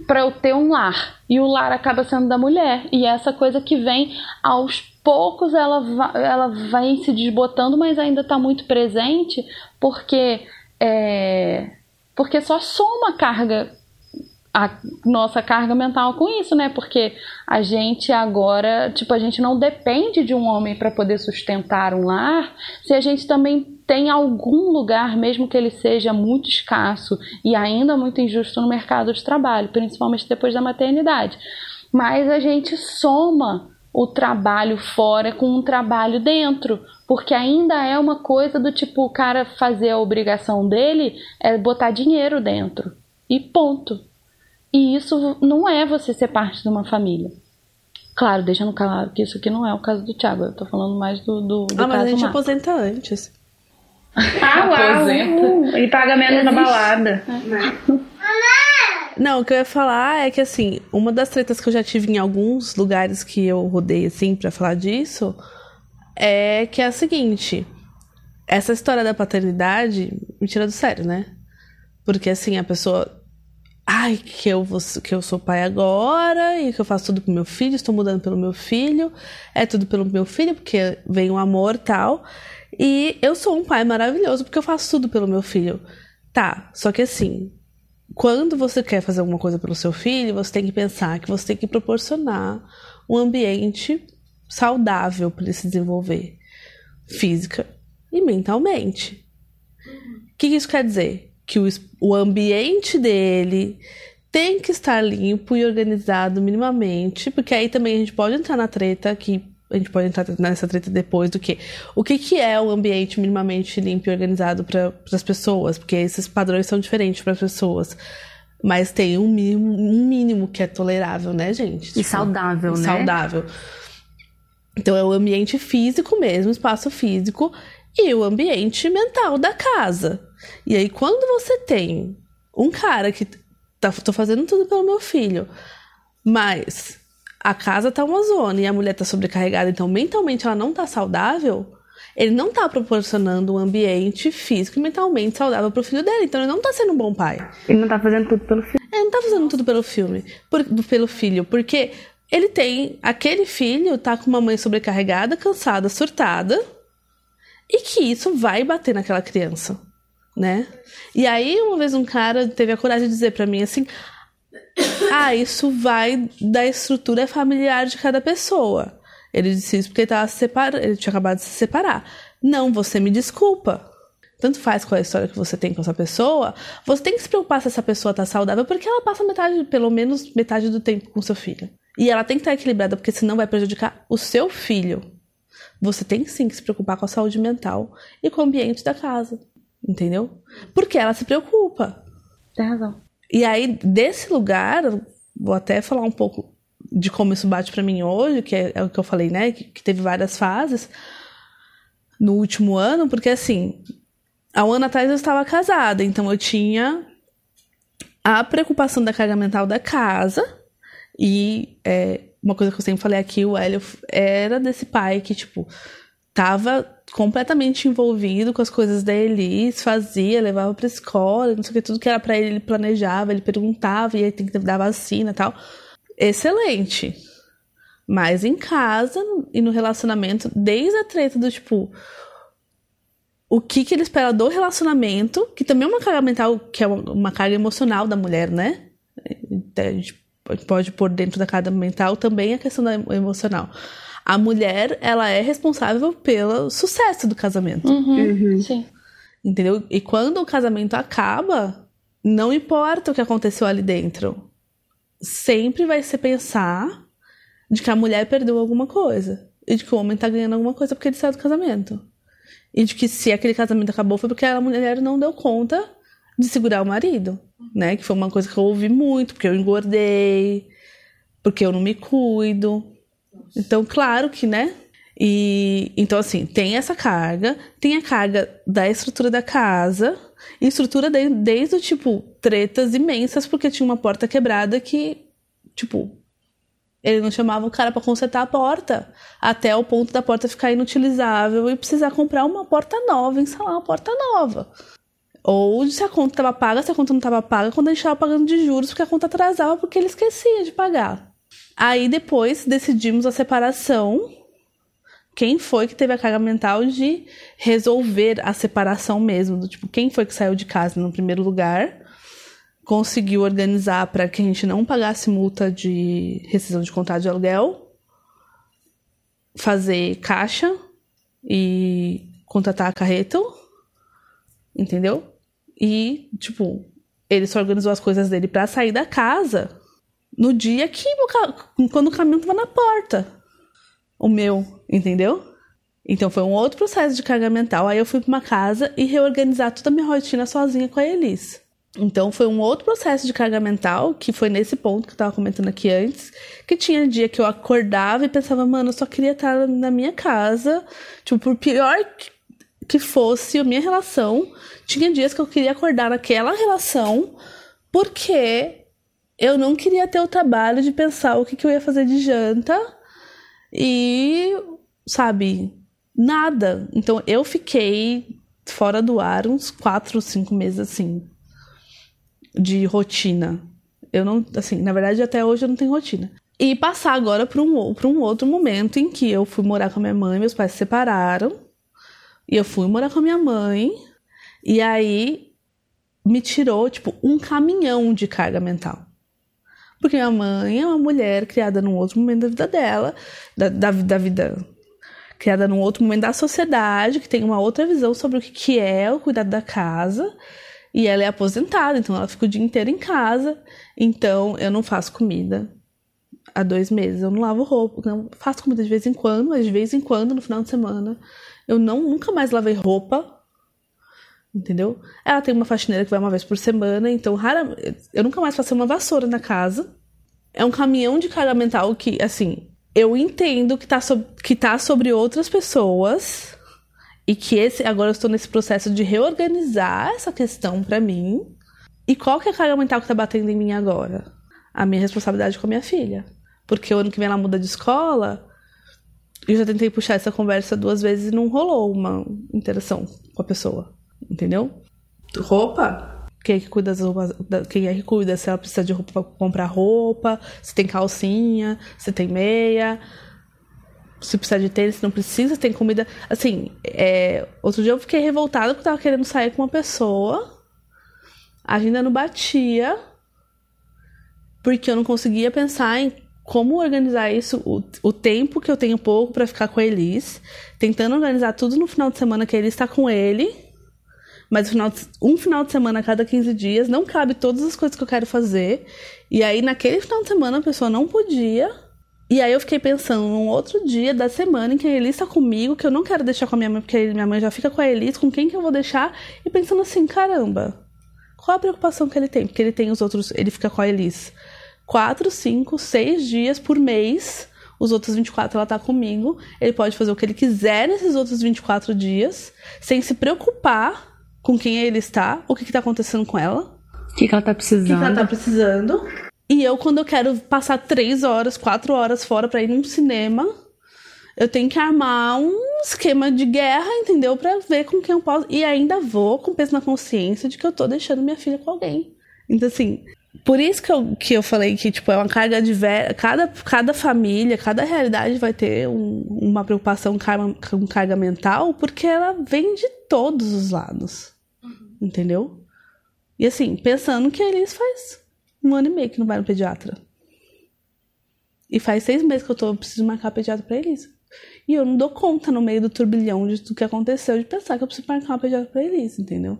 E: pra eu ter um lar. E o lar acaba sendo da mulher. E é essa coisa que vem aos poucos, ela, ela vai se desbotando, mas ainda tá muito presente, porque é, porque só soma carga a nossa carga mental com isso, né? Porque a gente agora, tipo, a gente não depende de um homem para poder sustentar um lar, se a gente também tem algum lugar, mesmo que ele seja muito escasso e ainda muito injusto no mercado de trabalho, principalmente depois da maternidade. Mas a gente soma o trabalho fora com um trabalho dentro, porque ainda é uma coisa do tipo o cara fazer a obrigação dele é botar dinheiro dentro. E ponto. E isso não é você ser parte de uma família. Claro, deixando claro que isso aqui não é o caso do Thiago. Eu tô falando mais do, do, do
G: ah, mas
E: caso
G: a gente
E: Marcos.
G: aposenta antes.
F: Ah, uau! uh, Ele paga menos na balada.
G: Não, o que eu ia falar é que, assim, uma das tretas que eu já tive em alguns lugares que eu rodei, assim, pra falar disso, é que é a seguinte: essa história da paternidade me tira do sério, né? Porque, assim, a pessoa. Ai, que eu, vou, que eu sou pai agora e que eu faço tudo pro meu filho, estou mudando pelo meu filho, é tudo pelo meu filho, porque vem o amor e tal. E eu sou um pai maravilhoso porque eu faço tudo pelo meu filho. Tá, só que assim, quando você quer fazer alguma coisa pelo seu filho, você tem que pensar que você tem que proporcionar um ambiente saudável para ele se desenvolver física e mentalmente. O que isso quer dizer? Que o, o ambiente dele tem que estar limpo e organizado minimamente, porque aí também a gente pode entrar na treta que a gente pode entrar nessa treta depois do que o que, que é um ambiente minimamente limpo e organizado para as pessoas, porque esses padrões são diferentes para as pessoas. Mas tem um mínimo, um mínimo que é tolerável, né, gente?
D: E saudável, né?
G: Saudável. Então é o ambiente físico mesmo, espaço físico, e o ambiente mental da casa. E aí, quando você tem um cara que tá, tô fazendo tudo pelo meu filho, mas a casa tá uma zona e a mulher tá sobrecarregada, então mentalmente ela não tá saudável, ele não tá proporcionando um ambiente físico e mentalmente saudável pro filho dele. Então ele não tá sendo um bom pai.
D: Ele não tá fazendo tudo pelo filho.
G: Ele não tá fazendo tudo pelo filme, por- pelo filho, porque ele tem. Aquele filho tá com uma mãe sobrecarregada, cansada, surtada, e que isso vai bater naquela criança, né? E aí, uma vez um cara teve a coragem de dizer pra mim assim: Ah, isso vai da estrutura familiar de cada pessoa. Ele disse isso porque ele, tava se separa... ele tinha acabado de se separar. Não, você me desculpa. Tanto faz qual é a história que você tem com essa pessoa, você tem que se preocupar se essa pessoa tá saudável, porque ela passa metade, pelo menos metade do tempo com seu filho. E ela tem que estar equilibrada, porque senão vai prejudicar o seu filho. Você tem sim que se preocupar com a saúde mental e com o ambiente da casa. Entendeu? Porque ela se preocupa.
E: Tem razão.
G: E aí, desse lugar, vou até falar um pouco de como isso bate pra mim hoje, que é, é o que eu falei, né? Que, que teve várias fases no último ano, porque assim, há um ano atrás eu estava casada, então eu tinha a preocupação da carga mental da casa e é, uma coisa que eu sempre falei aqui, o Hélio era desse pai que, tipo, tava completamente envolvido com as coisas da Elis, fazia, levava pra escola, não sei o que, tudo que era pra ele, ele planejava, ele perguntava, e aí tem que dar vacina e tal. Excelente. Mas em casa e no relacionamento, desde a treta do tipo. O que, que ele espera do relacionamento, que também é uma carga mental, que é uma, carga emocional da mulher, né? A gente pode pôr dentro da carga mental também a questão da emocional. A mulher, ela é responsável pelo sucesso do casamento.
E: Uhum. Sim.
G: Entendeu? E quando o casamento acaba, não importa o que aconteceu ali dentro. Sempre vai ser pensar de que a mulher perdeu alguma coisa. E de que o homem tá ganhando alguma coisa porque ele saiu do casamento. E de que se aquele casamento acabou foi porque a mulher não deu conta de segurar o marido, né? Que foi uma coisa que eu ouvi muito, porque eu engordei, porque eu não me cuido. Então, claro que, né? E então assim, tem essa carga, tem a carga da estrutura da casa, estrutura de, desde o tipo tretas imensas porque tinha uma porta quebrada que tipo ele não chamava o cara para consertar a porta, até o ponto da porta ficar inutilizável e precisar comprar uma porta nova, instalar uma porta nova. Ou se a conta estava paga, se a conta não estava paga, quando a gente estava pagando de juros, porque a conta atrasava porque ele esquecia de pagar. Aí depois decidimos a separação. Quem foi que teve a carga mental de resolver a separação mesmo? Do tipo, quem foi que saiu de casa no primeiro lugar? Conseguiu organizar para que a gente não pagasse multa de rescisão de contrato de aluguel, fazer caixa e contratar a carreta, entendeu? E, tipo, ele só organizou as coisas dele para sair da casa no dia que quando o caminhão tava na porta. O meu, entendeu? Então foi um outro processo de carga mental. Aí eu fui para uma casa e reorganizar toda a minha rotina sozinha com a Elis. Então foi um outro processo de carga mental, que foi nesse ponto que eu tava comentando aqui antes, que tinha dia que eu acordava e pensava, mano, eu só queria estar na minha casa, tipo, por pior que fosse a minha relação, tinha dias que eu queria acordar naquela relação, porque eu não queria ter o trabalho de pensar o que, que eu ia fazer de janta e, sabe, nada. Então eu fiquei fora do ar uns quatro, cinco meses assim, de rotina. Eu não, assim, na verdade até hoje eu não tenho rotina. E passar agora para um, um outro momento em que eu fui morar com a minha mãe, meus pais se separaram, e eu fui morar com a minha mãe, e aí me tirou, tipo, um caminhão de carga mental. Porque minha mãe é uma mulher criada num outro momento da vida dela, da, da, da vida. criada num outro momento da sociedade, que tem uma outra visão sobre o que, é o cuidado da casa. E ela é aposentada, então ela fica o dia inteiro em casa. Então eu não faço comida há dois meses. Eu não lavo roupa, não faço comida de vez em quando, mas de vez em quando, no final de semana, eu não nunca mais lavei roupa. Entendeu? Ela tem uma faxineira que vai uma vez por semana, então rara, eu nunca mais passei uma vassoura na casa. É um caminhão de carga mental que, assim, eu entendo que tá, so, que tá sobre outras pessoas e que esse agora eu estou nesse processo de reorganizar essa questão para mim. E qual que é a carga mental que tá batendo em mim agora? A minha responsabilidade com a minha filha. Porque o ano que vem ela muda de escola. Eu já tentei puxar essa conversa duas vezes e não rolou uma interação com a pessoa. Entendeu? Roupa. Quem é que cuida das roupas? Quem é que cuida se ela precisa de roupa pra comprar roupa, se tem calcinha, se tem meia, se precisa de tênis, se não precisa, tem comida. Assim, é... outro dia eu fiquei revoltada porque eu tava querendo sair com uma pessoa, a agenda não batia, porque eu não conseguia pensar em como organizar isso, o, o tempo que eu tenho pouco para ficar com a Elis, tentando organizar tudo no final de semana que ele está com ele mas um final de semana a cada 15 dias não cabe todas as coisas que eu quero fazer. E aí, naquele final de semana, a pessoa não podia. E aí eu fiquei pensando num outro dia da semana em que a Elis está comigo, que eu não quero deixar com a minha mãe, porque minha mãe já fica com a Elis, com quem que eu vou deixar? E pensando assim, caramba, qual a preocupação que ele tem? Porque ele tem os outros, ele fica com a Elis quatro, cinco, seis dias por mês. Os outros 24 ela tá comigo. Ele pode fazer o que ele quiser nesses outros 24 dias, sem se preocupar com quem ele está, o que, está acontecendo com ela.
E: O que, que ela tá precisando. O
G: que, que ela tá precisando. E eu, quando eu quero passar três horas, quatro horas fora para ir num cinema, eu tenho que armar um esquema de guerra, entendeu? Para ver com quem eu posso. E ainda vou com peso na consciência de que eu tô deixando minha filha com alguém. Então, assim, por isso que eu, que eu falei que, tipo, é uma carga de cada, cada família, cada realidade vai ter um, uma preocupação com carga mental, porque ela vem de todos os lados. Uhum. Entendeu? E assim, pensando que a Elis faz um ano e meio que não vai no pediatra. E faz seis meses que eu tô, preciso marcar pediatra pra Elisa. E eu não dou conta no meio do turbilhão de tudo que aconteceu de pensar que eu preciso marcar uma pediatra pra Elisa, entendeu?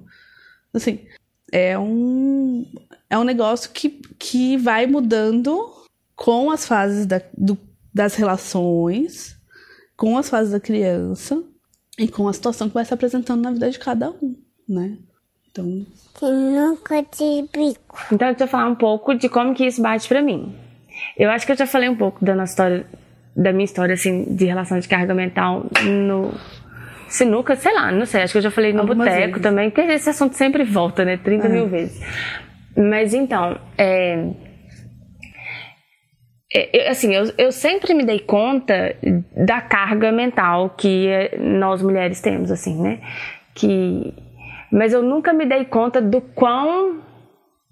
G: Assim, é um, é um negócio que, que vai mudando com as fases da, do, das relações, com as fases da criança e com a situação que vai se apresentando na vida de cada um, né? Então.
B: nunca de bico.
D: Então, eu vou falar um pouco de como que isso bate para mim. Eu acho que eu já falei um pouco da nossa história, da minha história, assim, de relação de carga mental no sinuca, sei lá, não sei, acho que eu já falei no boteco também, porque esse assunto sempre volta, né, 30 é. mil vezes. Mas então, é, é, assim, eu, eu sempre me dei conta da carga mental que nós mulheres temos, assim, né, que, mas eu nunca me dei conta do quão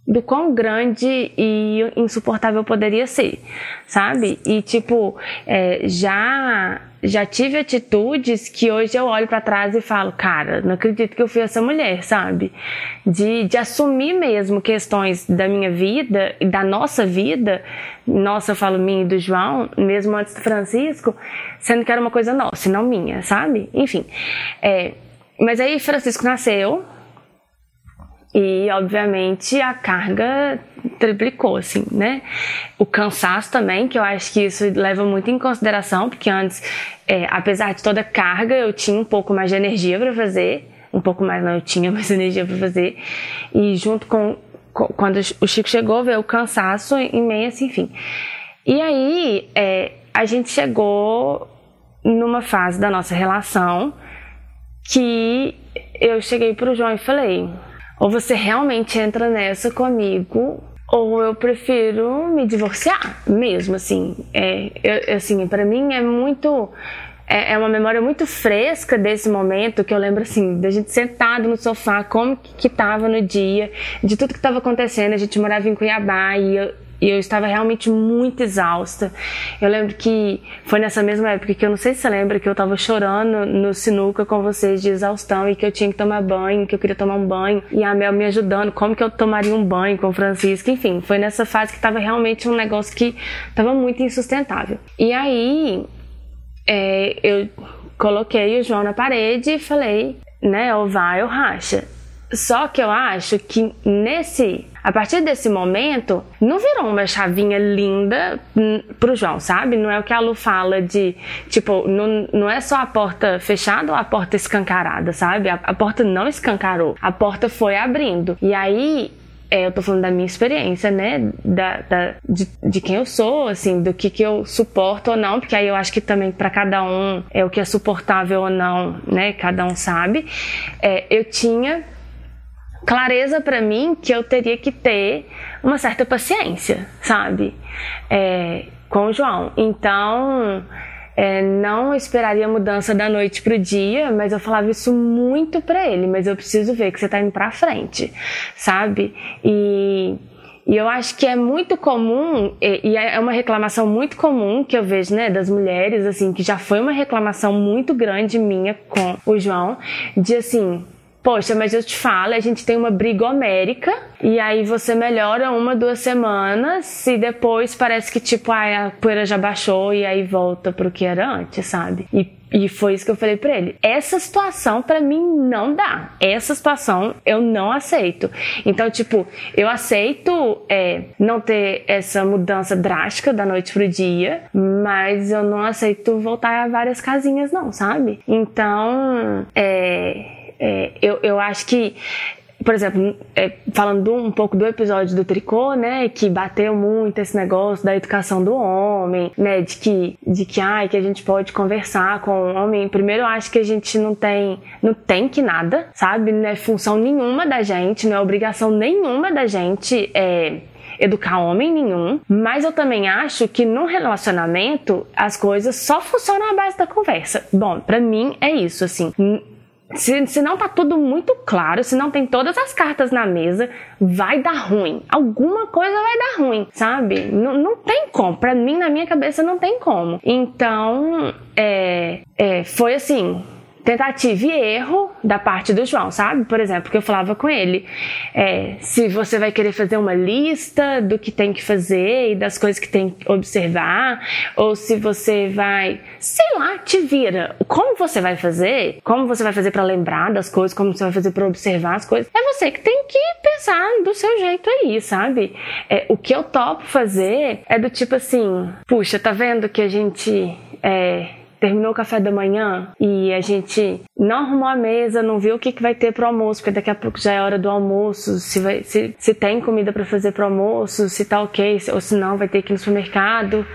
D: do quão grande e insuportável poderia ser, sabe? E tipo, é, já já tive atitudes que hoje eu olho para trás e falo, cara, não acredito que eu fui essa mulher, sabe? De, de assumir mesmo questões da minha vida e da nossa vida, nossa, eu falo minha e do João, mesmo antes do Francisco, sendo que era uma coisa nossa e não minha, sabe? Enfim, é, mas aí Francisco nasceu, e, obviamente, a carga triplicou, assim, né? O cansaço também, que eu acho que isso leva muito em consideração, porque antes, é, apesar de toda a carga, eu tinha um pouco mais de energia para fazer. Um pouco mais, não, eu tinha mais energia para fazer. E junto com, com, quando o Chico chegou, veio o cansaço imenso, enfim. E aí, é, a gente chegou numa fase da nossa relação que eu cheguei pro João e falei ou você realmente entra nessa comigo, ou eu prefiro me divorciar mesmo, assim. É, eu, assim, para mim é muito é, é, uma memória muito fresca desse momento que eu lembro assim da gente sentado no sofá como que, que tava no dia de tudo que estava acontecendo a gente morava em Cuiabá e eu, e eu estava realmente muito exausta. Eu lembro que foi nessa mesma época que eu não sei se você lembra que eu estava chorando no sinuca com vocês de exaustão e que eu tinha que tomar banho, que eu queria tomar um banho e a Mel me ajudando, como que eu tomaria um banho com o Francisco, enfim, foi nessa fase que estava realmente um negócio que estava muito insustentável. E aí é, eu coloquei o João na parede e falei, né, ou vai ou racha. Só que eu acho que nesse a partir desse momento, não virou uma chavinha linda pro João, sabe? Não é o que a Lu fala de, tipo, não, não é só a porta fechada ou a porta escancarada, sabe? A, a porta não escancarou, a porta foi abrindo. E aí, é, eu tô falando da minha experiência, né? Da, da de, de, quem eu sou, assim, do que, que eu suporto ou não, porque aí eu acho que também para cada um é o que é suportável ou não, né? Cada um sabe. É, eu tinha clareza para mim que eu teria que ter uma certa paciência, sabe? É, com o João. Então, é, não esperaria mudança da noite pro dia, mas eu falava isso muito para ele. Mas eu preciso ver que você tá indo pra frente, sabe? E. E eu acho que é muito comum, e é uma reclamação muito comum que eu vejo, né, das mulheres, assim, que já foi uma reclamação muito grande minha com o João, de assim, Poxa, mas eu te falo, a gente tem uma briga homérica e aí você melhora uma, duas semanas e depois parece que, tipo, a poeira já baixou e aí volta pro que era antes, sabe? E e foi isso que eu falei para ele. Essa situação para mim não dá. Essa situação eu não aceito. Então, tipo, eu aceito é, não ter essa mudança drástica da noite pro dia, mas eu não aceito voltar a várias casinhas, não, sabe? Então, é é, eu, eu acho que por exemplo, é, falando um pouco do episódio do tricô, né, que bateu muito esse negócio da educação do homem, né, de que, de que, ai, que a gente pode conversar com o homem. Primeiro, eu acho que a gente não tem, não tem que nada, sabe? Não é função nenhuma da gente, não é obrigação nenhuma da gente, é, educar homem nenhum, mas eu também acho que no relacionamento as coisas só funcionam à base da conversa. Bom, para mim é isso, assim se, se não tá tudo muito claro, se não tem todas as cartas na mesa, vai dar ruim. Alguma coisa vai dar ruim, sabe? Não, não tem como. Pra mim, na minha cabeça, não tem como. Então, é, é, foi assim tentativa e erro da parte do João, sabe? Por exemplo, que eu falava com ele, é, se você vai querer fazer uma lista do que tem que fazer e das coisas que tem que observar, ou se você vai, sei lá, te vira. Como você vai fazer? Como você vai fazer para lembrar das coisas? Como você vai fazer para observar as coisas? É você que tem que pensar do seu jeito aí, sabe? É, o que eu topo fazer é do tipo assim, puxa, tá vendo que a gente é, terminou o café da manhã e a gente não arrumou a mesa, não viu o que, que vai ter pro almoço, porque daqui a pouco já é hora do almoço, se, vai, se, se tem comida para fazer pro almoço, se tá ok, ou se não, vai ter que ir no supermercado.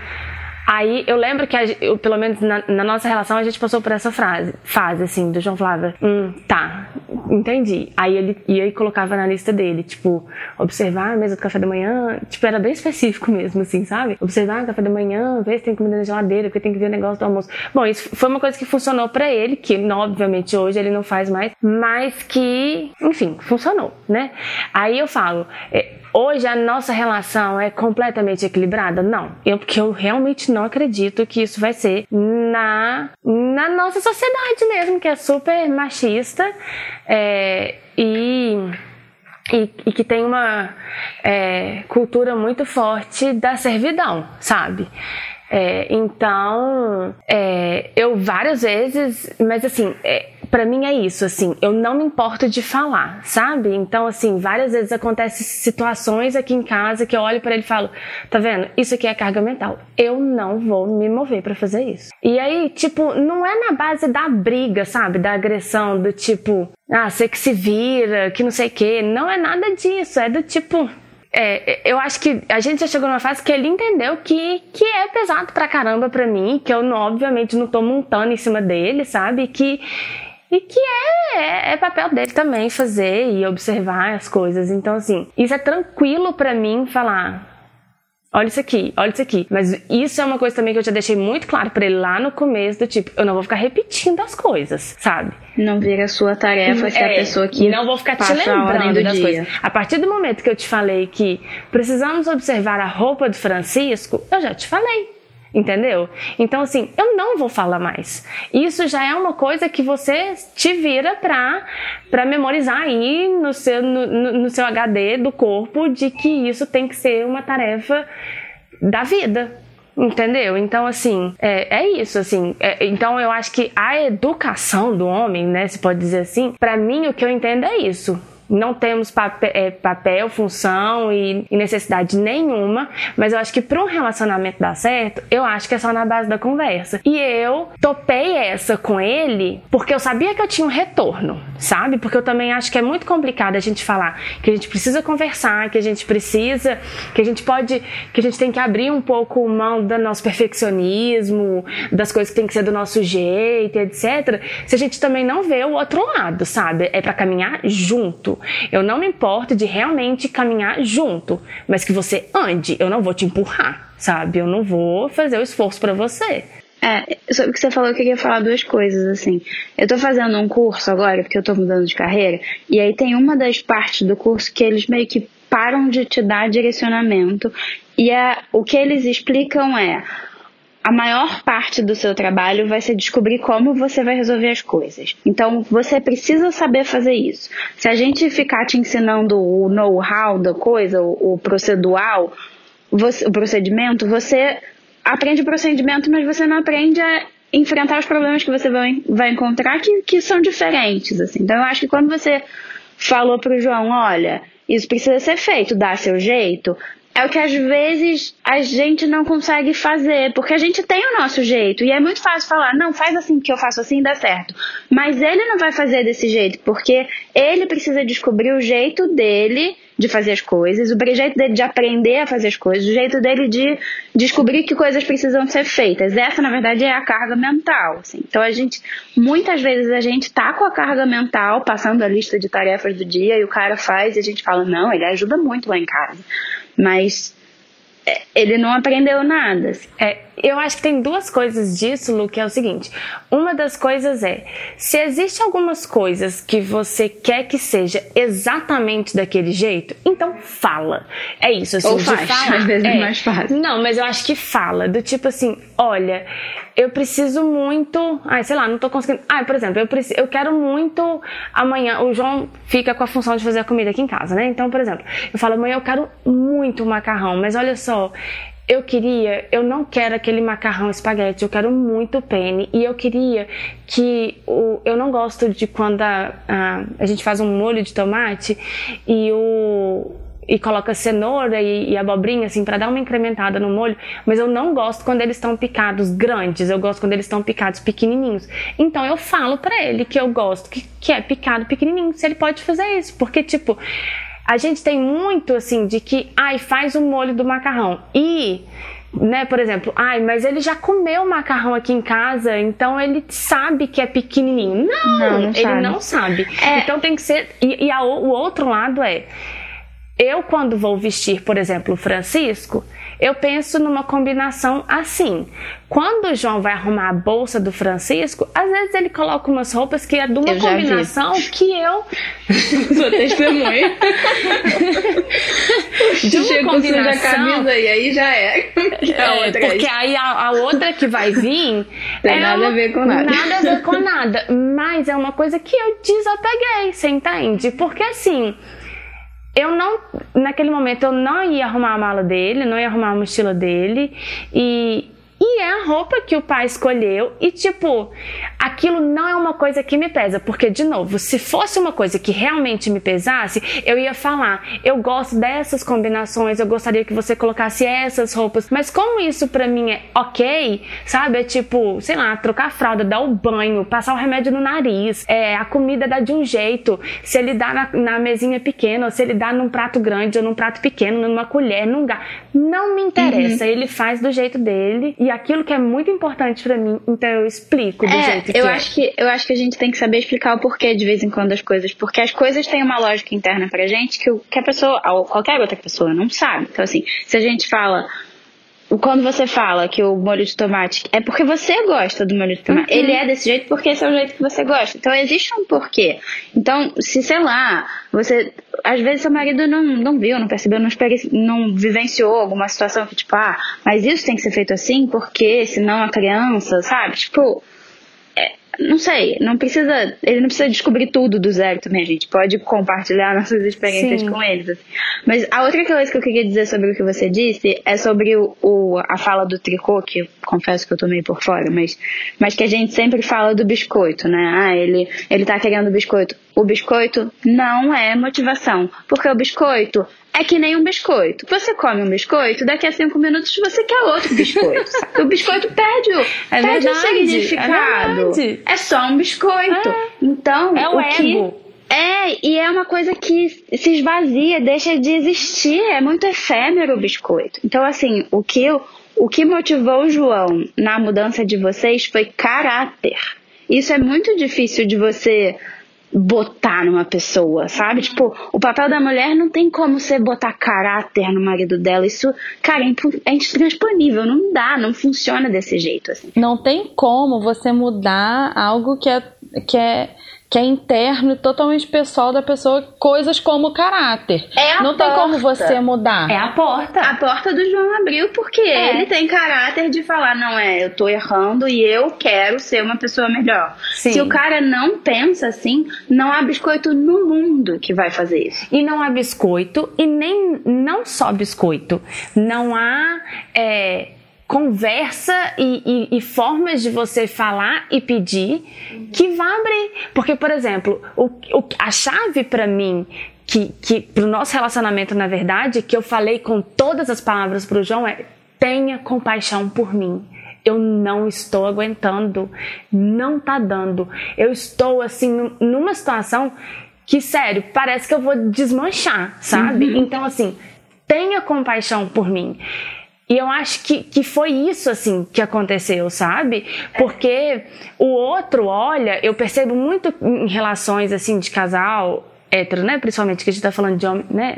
D: Aí eu lembro que, a, eu, pelo menos na, na, nossa relação, a gente passou por essa frase, fase, assim, do João Flávio. Hum, tá, entendi. Aí ele ia e colocava na lista dele, tipo, observar a mesa do café da manhã, tipo, era bem específico mesmo, assim, sabe? Observar o café da manhã, ver se tem comida na geladeira, porque tem que ver o negócio do almoço. Bom, isso foi uma coisa que funcionou para ele, que obviamente hoje ele não faz mais, mas que, enfim, funcionou, né? Aí eu falo, é, Hoje a nossa relação é completamente equilibrada? Não. Eu, porque eu realmente não acredito que isso vai ser na, na nossa sociedade mesmo, que é super machista é, e, e, e, que tem uma é, cultura muito forte da servidão, sabe? É, então, é, eu várias vezes, mas assim, é, para mim é isso, assim, eu não me importo de falar, sabe? Então, assim, várias vezes acontecem situações aqui em casa que eu olho para ele e falo, tá vendo? Isso aqui é carga mental. Eu não vou me mover para fazer isso. E aí, tipo, não é na base da briga, sabe? Da agressão, do tipo, ah, você que se vira, que não sei o quê. Não é nada disso, é do tipo, é, eu acho que a gente já chegou numa fase que ele entendeu que, que é pesado pra caramba pra mim, que eu obviamente não tô montando em cima dele, sabe? Que e que é, é, é, papel dele também fazer e observar as coisas. Então, assim, isso é tranquilo para mim falar. Olha isso aqui, olha isso aqui. Mas isso é uma coisa também que eu já deixei muito claro para ele lá no começo, do tipo, eu não vou ficar repetindo as coisas, sabe?
F: Não vira a sua tarefa ser é, a pessoa que.
D: Não vou ficar te lembrando das dia. coisas. A partir do momento que eu te falei que precisamos observar a roupa do Francisco, eu já te falei. Entendeu? Então, assim, eu não vou falar mais. Isso já é uma coisa que você te vira pra, pra memorizar aí no seu, no, no seu HD do corpo de que isso tem que ser uma tarefa da vida. Entendeu? Então, assim, é, é isso, assim. É, então, eu acho que a educação do homem, né, se pode dizer assim, para mim o que eu entendo é isso não temos papel, é, papel função e, e, necessidade nenhuma, mas eu acho que para um relacionamento dar certo, eu acho que é só na base da conversa. E eu topei essa com ele porque eu sabia que eu tinha um retorno, sabe? Porque eu também acho que é muito complicado a gente falar que a gente precisa conversar, que a gente precisa, que a gente pode, que a gente tem que abrir um pouco mão do nosso perfeccionismo, das coisas que tem que ser do nosso jeito, etc. Se a gente também não vê o outro lado, sabe? É para caminhar junto. Eu não me importo de realmente caminhar junto, mas que você ande. Eu não vou te empurrar, sabe? Eu não vou fazer o esforço para você.
F: É, sobre o que você falou, eu queria falar duas coisas, assim. Eu tô fazendo um curso agora, porque eu tô mudando de carreira, e aí tem uma das partes do curso que eles meio que param de te dar direcionamento, e é, o que eles explicam é a maior parte do seu trabalho vai ser descobrir como você vai resolver as coisas. Então, você precisa saber fazer isso. Se a gente ficar te ensinando o know-how da coisa, o, procedural, você, o procedimento, você aprende o procedimento, mas você não aprende a enfrentar os problemas que você vai, vai encontrar que, que são diferentes. Assim. Então, eu acho que quando você falou para o João, olha, isso precisa ser feito, dá seu jeito, é o que às vezes a gente não consegue fazer, porque a gente tem o nosso jeito e é muito fácil falar, não, faz assim que eu faço assim dá certo. Mas ele não vai fazer desse jeito, porque ele precisa descobrir o jeito dele de fazer as coisas, o jeito dele de aprender a fazer as coisas, o jeito dele de descobrir que coisas precisam ser feitas. Essa, na verdade, é a carga mental. Assim. Então, a gente, muitas vezes, a gente tá com a carga mental, passando a lista de tarefas do dia, e o cara faz, e a gente fala, não, ele ajuda muito lá em casa mas é, ele não aprendeu nada.
D: É, eu acho que tem duas coisas disso, Lu, que é o seguinte. Uma das coisas é, se existe algumas coisas que você quer que seja exatamente daquele jeito, então fala. É isso, assim,
F: Ou
D: de
F: faz,
D: falar.
F: às vezes é
D: é.
F: mais fácil.
D: Não, mas eu acho que fala, do tipo assim, olha, eu preciso muito. Ai, sei lá, não tô conseguindo. Ai, por exemplo, eu, preciso, eu quero muito. Amanhã, o João fica com a função de fazer a comida aqui em casa, né? Então, por exemplo, eu falo, amanhã eu quero muito macarrão, mas olha só. Eu queria, eu não quero aquele macarrão espaguete, eu quero muito penne. E eu queria que o. Eu não gosto de quando a, a, a gente faz um molho de tomate e o e coloca cenoura e, e abobrinha assim para dar uma incrementada no molho, mas eu não gosto quando eles estão picados grandes, eu gosto quando eles estão picados pequenininhos. Então eu falo para ele que eu gosto que, que é picado pequenininho, se ele pode fazer isso, porque tipo, a gente tem muito assim de que ai faz o molho do macarrão e né, por exemplo, ai, mas ele já comeu macarrão aqui em casa, então ele sabe que é pequenininho. Não,
F: Não, não
D: ele
F: sabe.
D: não sabe. Então tem que ser. E, e a o outro lado é eu, quando vou vestir, por exemplo, o Francisco, eu penso numa combinação assim. Quando o João vai arrumar a bolsa do Francisco, às vezes ele coloca umas roupas que é de uma
F: Eu
D: combinação que eu.
F: Sou testemunha.
D: De uma
F: Chega
D: combinação.
F: camisa e aí já é.
D: É,
F: outra
D: porque aí a, a outra que vai vir.
F: Tem
D: é
F: nada
D: uma-
F: a ver com nada.
D: Nada a ver com nada. Mas é uma coisa que eu desapeguei, você entende? Porque assim. Eu não, naquele momento, eu não ia arrumar a mala dele, não ia arrumar a mochila dele, e, e é a roupa que o pai escolheu, e tipo, aquilo não é uma coisa que me pesa, porque, de novo, se fosse uma coisa que realmente me pesasse, eu ia falar, eu gosto dessas combinações, eu gostaria que você colocasse essas roupas, mas como isso pra mim é ok, sabe? É tipo, sei lá, trocar a fralda, dar o banho, passar o remédio no nariz, é, a comida dá de um jeito, se ele dá na, na mesinha pequena, ou se ele dá num prato grande, ou num prato pequeno, numa colher, num gar... Não me interessa, ele faz do jeito dele, e aquilo que é muito importante pra mim, então eu explico do
F: É,
D: jeito que
F: eu
D: é.
F: acho que eu acho que a gente tem que saber explicar o porquê de vez em quando as coisas, porque as coisas têm uma lógica interna pra gente que, que a pessoa, ou qualquer outra pessoa não sabe. Então assim, se a gente fala quando você fala que o molho de tomate é porque você gosta do molho de tomate, ele é desse jeito porque esse é o jeito que você gosta. Então existe um porquê. Então, se sei lá, você às vezes seu marido não, não viu, não percebeu, não, não vivenciou alguma situação que tipo, ah, mas isso tem que ser feito assim porque senão a criança, sabe? Tipo, não sei, não precisa, ele não precisa descobrir tudo do zero também, a gente pode compartilhar nossas experiências
D: Sim.
F: com eles. assim. Mas a outra coisa que eu queria dizer sobre o que você disse é sobre o, o- a fala do tricô, que eu confesso que eu tô meio por fora, mas, mas que a gente sempre fala do biscoito, né? Ah, ele, ele tá querendo biscoito. O biscoito não é motivação, porque o biscoito é que nem um biscoito. Você come um biscoito, daqui a cinco minutos você quer outro biscoito. o biscoito perde o,
D: É
F: perde o
D: verdade,
F: significado.
D: é.
F: É só um biscoito.
D: É.
F: Então,
D: É o
F: que-
D: ego.
F: É, e é uma coisa que se esvazia, deixa de existir. É muito efêmero o biscoito. Então, assim, o que, o que motivou o João na mudança de vocês foi caráter. Isso é muito difícil de você botar numa pessoa, sabe? Tipo, o papel da mulher não tem como você botar caráter no marido dela. Isso, cara, é é intransponível. Não dá, não funciona desse jeito, assim.
E: Não tem como você mudar algo que é, que é, que é interno e totalmente pessoal da pessoa, coisas como caráter.
F: É a
E: Não tem como
F: porta.
E: você mudar.
D: É a porta.
F: A porta do João abriu porque
D: É.
F: ele tem caráter de falar, não é, eu tô errando e eu quero ser uma pessoa melhor.
D: Sim.
F: Se o cara não pensa assim, não há biscoito no mundo que vai fazer isso.
D: E não há biscoito, e nem não só biscoito. Não há é, conversa e, e- e formas de você falar e pedir que vá abrir. Porque, por exemplo, o, o- a chave para mim. Que, que pro nosso relacionamento, na verdade, que eu falei com todas as palavras pro João é tenha compaixão por mim. Eu não estou aguentando, não tá dando. Eu estou assim num- numa situação que, sério, parece que eu vou desmanchar, sabe? Então, assim, tenha compaixão por mim. E eu acho que, que foi isso, assim, que aconteceu, sabe? Porque o outro, olha, eu percebo muito em relações, assim, de casal hétero, né? Principalmente que a gente tá falando de homem, né?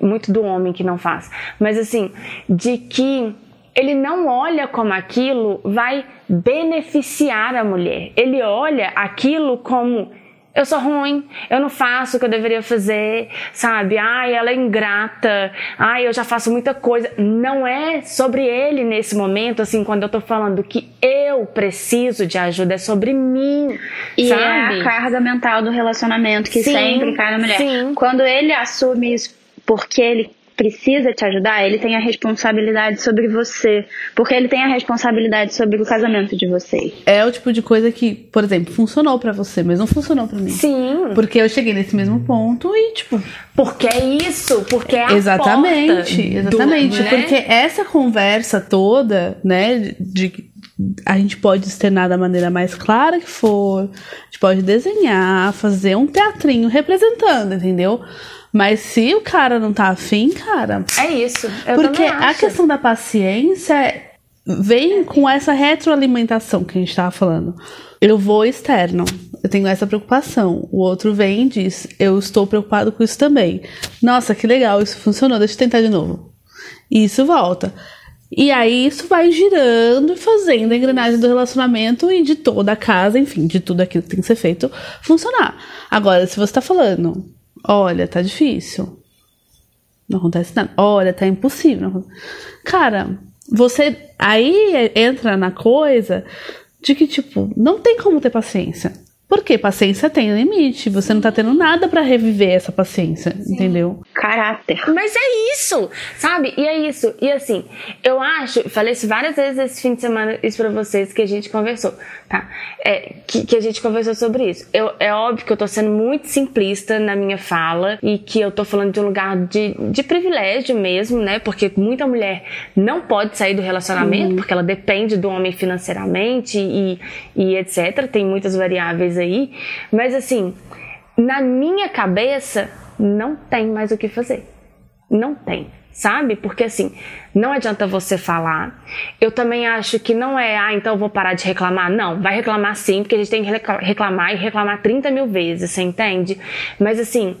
D: Muito do homem que não faz. Mas, assim, de que ele não olha como aquilo vai beneficiar a mulher. Ele olha aquilo como eu sou ruim, eu não faço o que eu deveria fazer, sabe? Ai, ela é ingrata, ai, eu já faço muita coisa. Não é sobre ele nesse momento, assim, quando eu tô falando que eu preciso de ajuda, é sobre mim.
F: E
D: sabe?
F: é a carga mental do relacionamento que
D: Sim,
F: sempre cai na mulher.
D: sim.
F: Quando ele assume isso porque ele precisa te ajudar, ele tem a responsabilidade sobre você. Porque ele tem a responsabilidade sobre o casamento de vocês.
G: É o tipo de coisa que, por exemplo, funcionou pra você, mas não funcionou pra mim.
D: Sim.
G: Porque eu cheguei nesse mesmo ponto e, tipo,
D: Porque é isso, porque é a
G: exatamente,
D: porta
G: exatamente.
D: do- né?
G: Porque essa conversa toda, né, de a gente pode externar da maneira mais clara que for, a gente pode desenhar, fazer um teatrinho representando, entendeu? Mas se o cara não tá afim, cara,
D: É isso.
G: Porque a questão da paciência vem com essa retroalimentação que a gente tava falando. Eu vou externo, eu tenho essa preocupação. O outro vem e diz, eu estou preocupado com isso também. Nossa, que legal, isso funcionou, deixa eu tentar de novo. E isso volta. E aí isso vai girando e fazendo a engrenagem do relacionamento e de toda a casa, enfim, de tudo aquilo que tem que ser feito funcionar. Agora, se você tá falando, olha, tá difícil, não acontece nada. Olha, tá impossível. Cara, você aí entra na coisa de que, tipo, não tem como ter paciência. Porque paciência tem limite. Você não tá tendo nada pra reviver essa paciência, entendeu?
F: Caráter.
D: Mas é isso, sabe? E é isso. E assim, eu acho, falei isso várias vezes esse fim de semana, isso pra vocês, que a gente conversou, tá? É, que, que a gente conversou sobre isso. Eu, é óbvio que eu tô sendo muito simplista na minha fala e que eu tô falando de um lugar de, de privilégio mesmo, né? Porque muita mulher não pode sair do relacionamento porque ela depende do homem financeiramente e, e etc. Tem muitas variáveis aí. Mas assim, na minha cabeça, não tem mais o que fazer. Não tem, sabe? Porque assim, não adianta você falar. Eu também acho que não é, ah, então eu vou parar de reclamar. Não, vai reclamar sim, porque a gente tem que recla- reclamar e reclamar 30 mil vezes, você entende? Mas assim,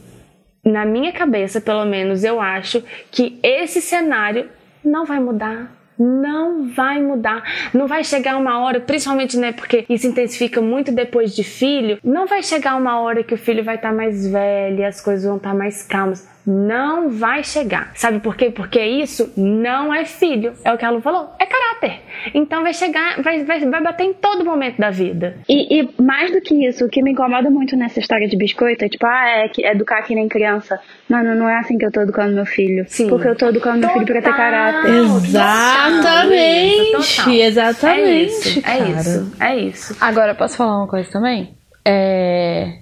D: na minha cabeça, pelo menos, eu acho que esse cenário não vai mudar. Não vai mudar. Não vai chegar uma hora, principalmente, né? Porque isso intensifica muito depois de filho. Não vai chegar uma hora que o filho vai estar mais velho as coisas vão estar mais calmas. Não vai chegar. Sabe por quê? Porque isso não é filho. É o que a Lu falou. É caráter. Então vai chegar, vai, vai, vai bater em todo momento da vida.
F: E, e mais do que isso, o que me incomoda muito nessa história de biscoito é tipo, ah, é que- educar que nem criança. Mano, não é assim que eu tô educando meu filho.
D: Sim.
F: Porque eu tô educando meu filho pra ter
D: Total.
F: caráter.
G: Exatamente!
D: Total.
G: Exatamente,
D: É isso,
G: cara.
D: é isso, é isso.
E: Agora, posso falar uma coisa também? É...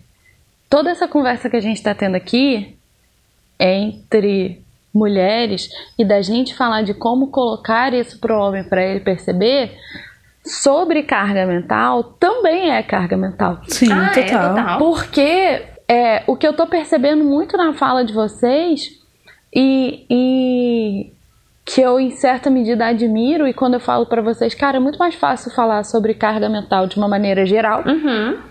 E: Toda essa conversa que a gente está tendo aqui entre mulheres e da gente falar de como colocar isso pro homem para ele perceber sobre carga mental também é carga mental.
G: Sim,
D: Ah, é,
G: total.
D: total.
E: Porque é, o que eu tô percebendo muito na fala de vocês e, e que eu em certa medida admiro e quando eu falo pra vocês, cara, é muito mais fácil falar sobre carga mental de uma maneira geral,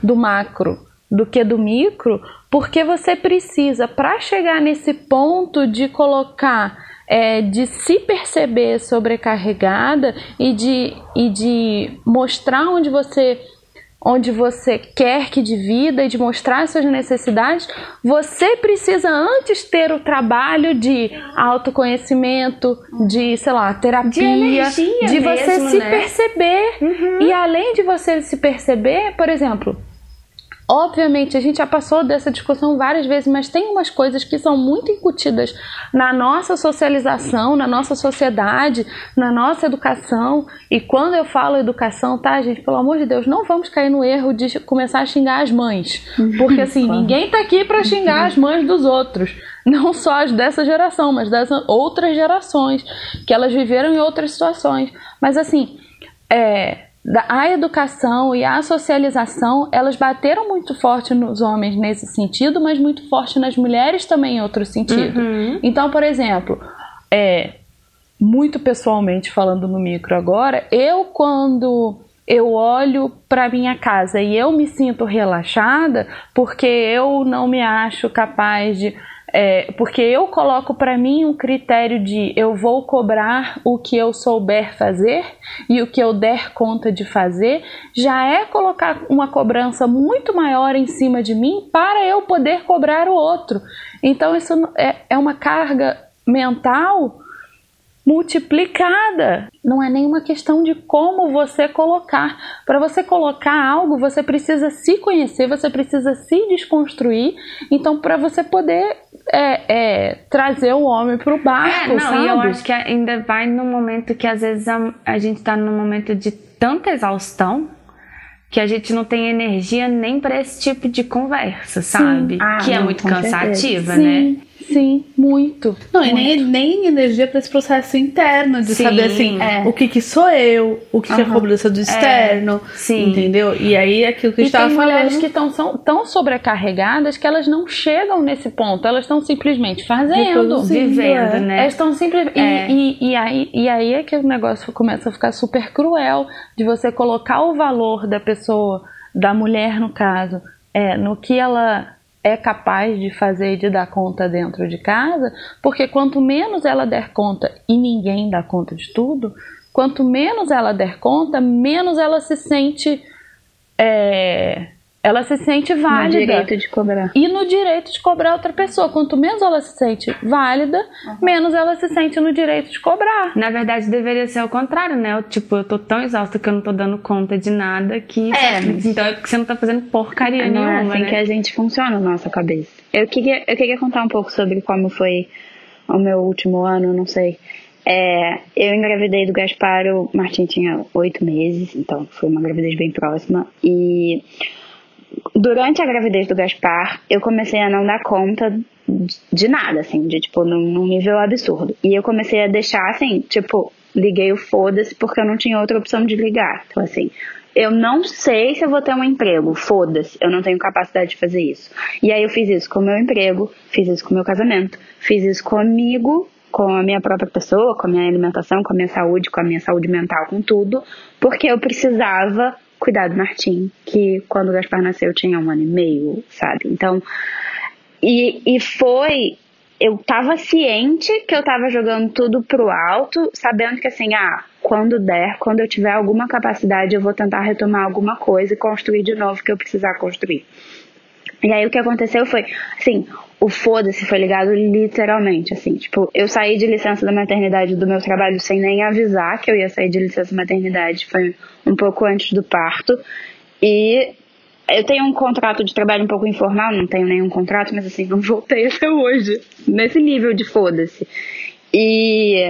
E: do macro, do que do micro, porque você precisa para chegar nesse ponto de colocar é, de se perceber sobrecarregada e de, e de mostrar onde você onde você quer que divida e de mostrar suas necessidades, você precisa antes ter o trabalho de autoconhecimento, de, sei lá, terapia,
D: De
E: de você
D: mesmo,
E: se
D: né?
E: perceber. E além de você se perceber, por exemplo, Obviamente, a gente já passou dessa discussão várias vezes, mas tem umas coisas que são muito incutidas na nossa socialização, na nossa sociedade, na nossa educação. E quando eu falo educação, tá, gente? Pelo amor de Deus, não vamos cair no erro de começar a xingar as mães. Porque assim, ninguém tá aqui para xingar as mães dos outros. Não só as dessa geração, mas das outras gerações, que elas viveram em outras situações. Mas assim, é, a educação e a socialização, elas bateram muito forte nos homens nesse sentido, mas muito forte nas mulheres também em outro sentido. Então, por exemplo, é, muito pessoalmente falando no micro agora, eu quando eu olho para minha casa e eu me sinto relaxada porque eu não me acho capaz de É, porque eu coloco para mim um critério de eu vou cobrar o que eu souber fazer e o que eu der conta de fazer, já é colocar uma cobrança muito maior em cima de mim para eu poder cobrar o outro. Então, isso é, é uma carga mental multiplicada. Não é nenhuma questão de como você colocar. Para você colocar algo, você precisa se conhecer, você precisa se desconstruir. Então, para você poder é, é, trazer o homem para o barco,
D: é, não,
E: sabe?
D: E eu acho que ainda vai no momento que às vezes a, a gente está num momento de tanta exaustão que a gente não tem energia nem para esse tipo de conversa, sabe?
F: Ah,
D: que é muito cansativa,
E: Sim,
D: né?
E: sim, muito.
G: Não, e nem, nem energia para esse processo interno, de
D: Sim,
G: saber assim,
F: é.
G: o que que sou eu, o que, que é
F: Aham.
G: cobrança do externo,
D: sim.
G: entendeu? E aí aquilo que a gente tava
E: tem mulheres
G: falando.
E: que estão são, tão sobrecarregadas que elas não chegam nesse ponto, elas estão simplesmente fazendo.
D: Vivendo,
G: é.
D: né?
E: Elas estão simplesmente.
D: É.
E: E, e, e, aí, e aí é que o negócio começa a ficar super cruel de você colocar o valor da pessoa, da mulher no caso, é, no que ela é capaz de fazer e de dar conta dentro de casa, porque quanto menos ela der conta e ninguém dá conta de tudo, quanto menos ela der conta, menos ela se sente. é, ela se sente
F: No
E: válida
F: direito de cobrar.
E: e no direito de cobrar outra pessoa. Quanto menos ela se sente válida, menos ela se sente no direito de cobrar.
D: Na verdade, deveria ser o contrário, né? Eu, tipo, eu tô tão exausta que eu não tô dando conta de nada que.
F: É.
D: Então é porque você não tá fazendo porcaria
F: Não é
D: nenhuma,
F: assim
D: né?
F: que a gente funciona na nossa cabeça. Eu queria, eu queria contar um pouco sobre como foi o meu último ano, não sei. É, eu engravidei do Gaspar, o Martim tinha oito meses, então foi uma gravidez bem próxima. E durante a gravidez do Gaspar, eu comecei a não dar conta de nada, assim, de tipo, num, num nível absurdo. E eu comecei a deixar, assim, tipo, liguei o foda-se porque eu não tinha outra opção de ligar. Então, assim, eu não sei se eu vou ter um emprego, foda-se, eu não tenho capacidade de fazer isso. E aí eu fiz isso com o meu emprego, fiz isso com o meu casamento, fiz isso comigo, com a minha própria pessoa, com a minha alimentação, com a minha saúde, com a minha saúde mental, com tudo, porque eu precisava cuidar do Martim, que quando o Gaspar nasceu tinha um ano e meio, sabe? Então, e, e foi. Eu tava ciente que eu tava jogando tudo pro alto, sabendo que assim, ah, quando der, quando eu tiver alguma capacidade, eu vou tentar retomar alguma coisa e construir de novo o que eu precisar construir. E aí o que aconteceu foi, assim, o foda-se foi ligado literalmente, assim, tipo, eu saí de licença da maternidade do meu trabalho sem nem avisar que eu ia sair de licença maternidade, foi um pouco antes do parto, e eu tenho um contrato de trabalho um pouco informal, não tenho nenhum contrato, mas assim, não voltei até hoje, nesse nível de foda-se. E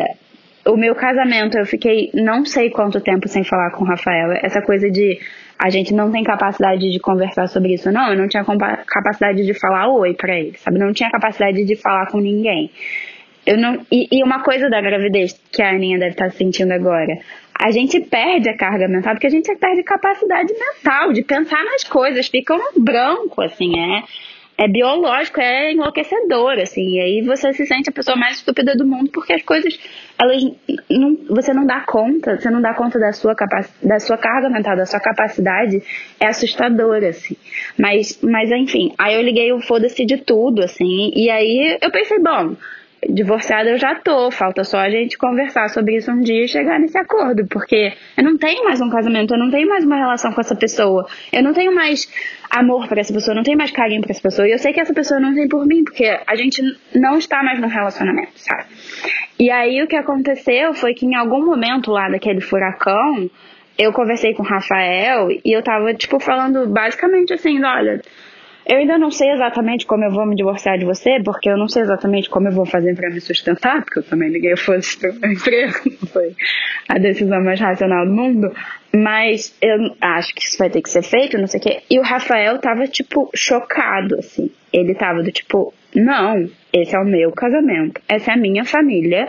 F: o meu casamento, eu fiquei não sei quanto tempo sem falar com o Rafael. Essa coisa de a gente não tem capacidade de conversar sobre isso. Não, eu não tinha capacidade de falar oi pra ele, sabe? Não tinha capacidade de falar com ninguém. Eu não, e, e uma coisa da gravidez que a Aninha deve estar sentindo agora. A gente perde a carga mental porque a gente perde capacidade mental de pensar nas coisas, fica um branco, assim, é, é biológico, é enlouquecedor, assim, e aí você se sente a pessoa mais estúpida do mundo porque as coisas, elas não, você não dá conta, você não dá conta da sua capac, da sua carga mental, da sua capacidade, é assustador, assim. Mas, mas enfim, aí eu liguei o foda-se de tudo, assim, e aí eu pensei, bom, divorciada eu já tô, falta só a gente conversar sobre isso um dia e chegar nesse acordo, porque eu não tenho mais um casamento, eu não tenho mais uma relação com essa pessoa, eu não tenho mais amor por essa pessoa, eu não tenho mais carinho por essa pessoa, e eu sei que essa pessoa não tem por mim, porque a gente não está mais num relacionamento, sabe? E aí o que aconteceu foi que em algum momento lá daquele furacão, eu conversei com o Rafael e eu tava, tipo, falando basicamente assim, olha, eu ainda não sei exatamente como eu vou me divorciar de você, porque eu não sei exatamente como eu vou fazer para me sustentar, porque eu também liguei foda-se pro meu emprego, não foi a decisão mais racional do mundo, mas eu acho que isso vai ter que ser feito, não sei o quê. E o Rafael tava, tipo, chocado, assim. Ele tava do tipo, não, esse é o meu casamento, essa é a minha família,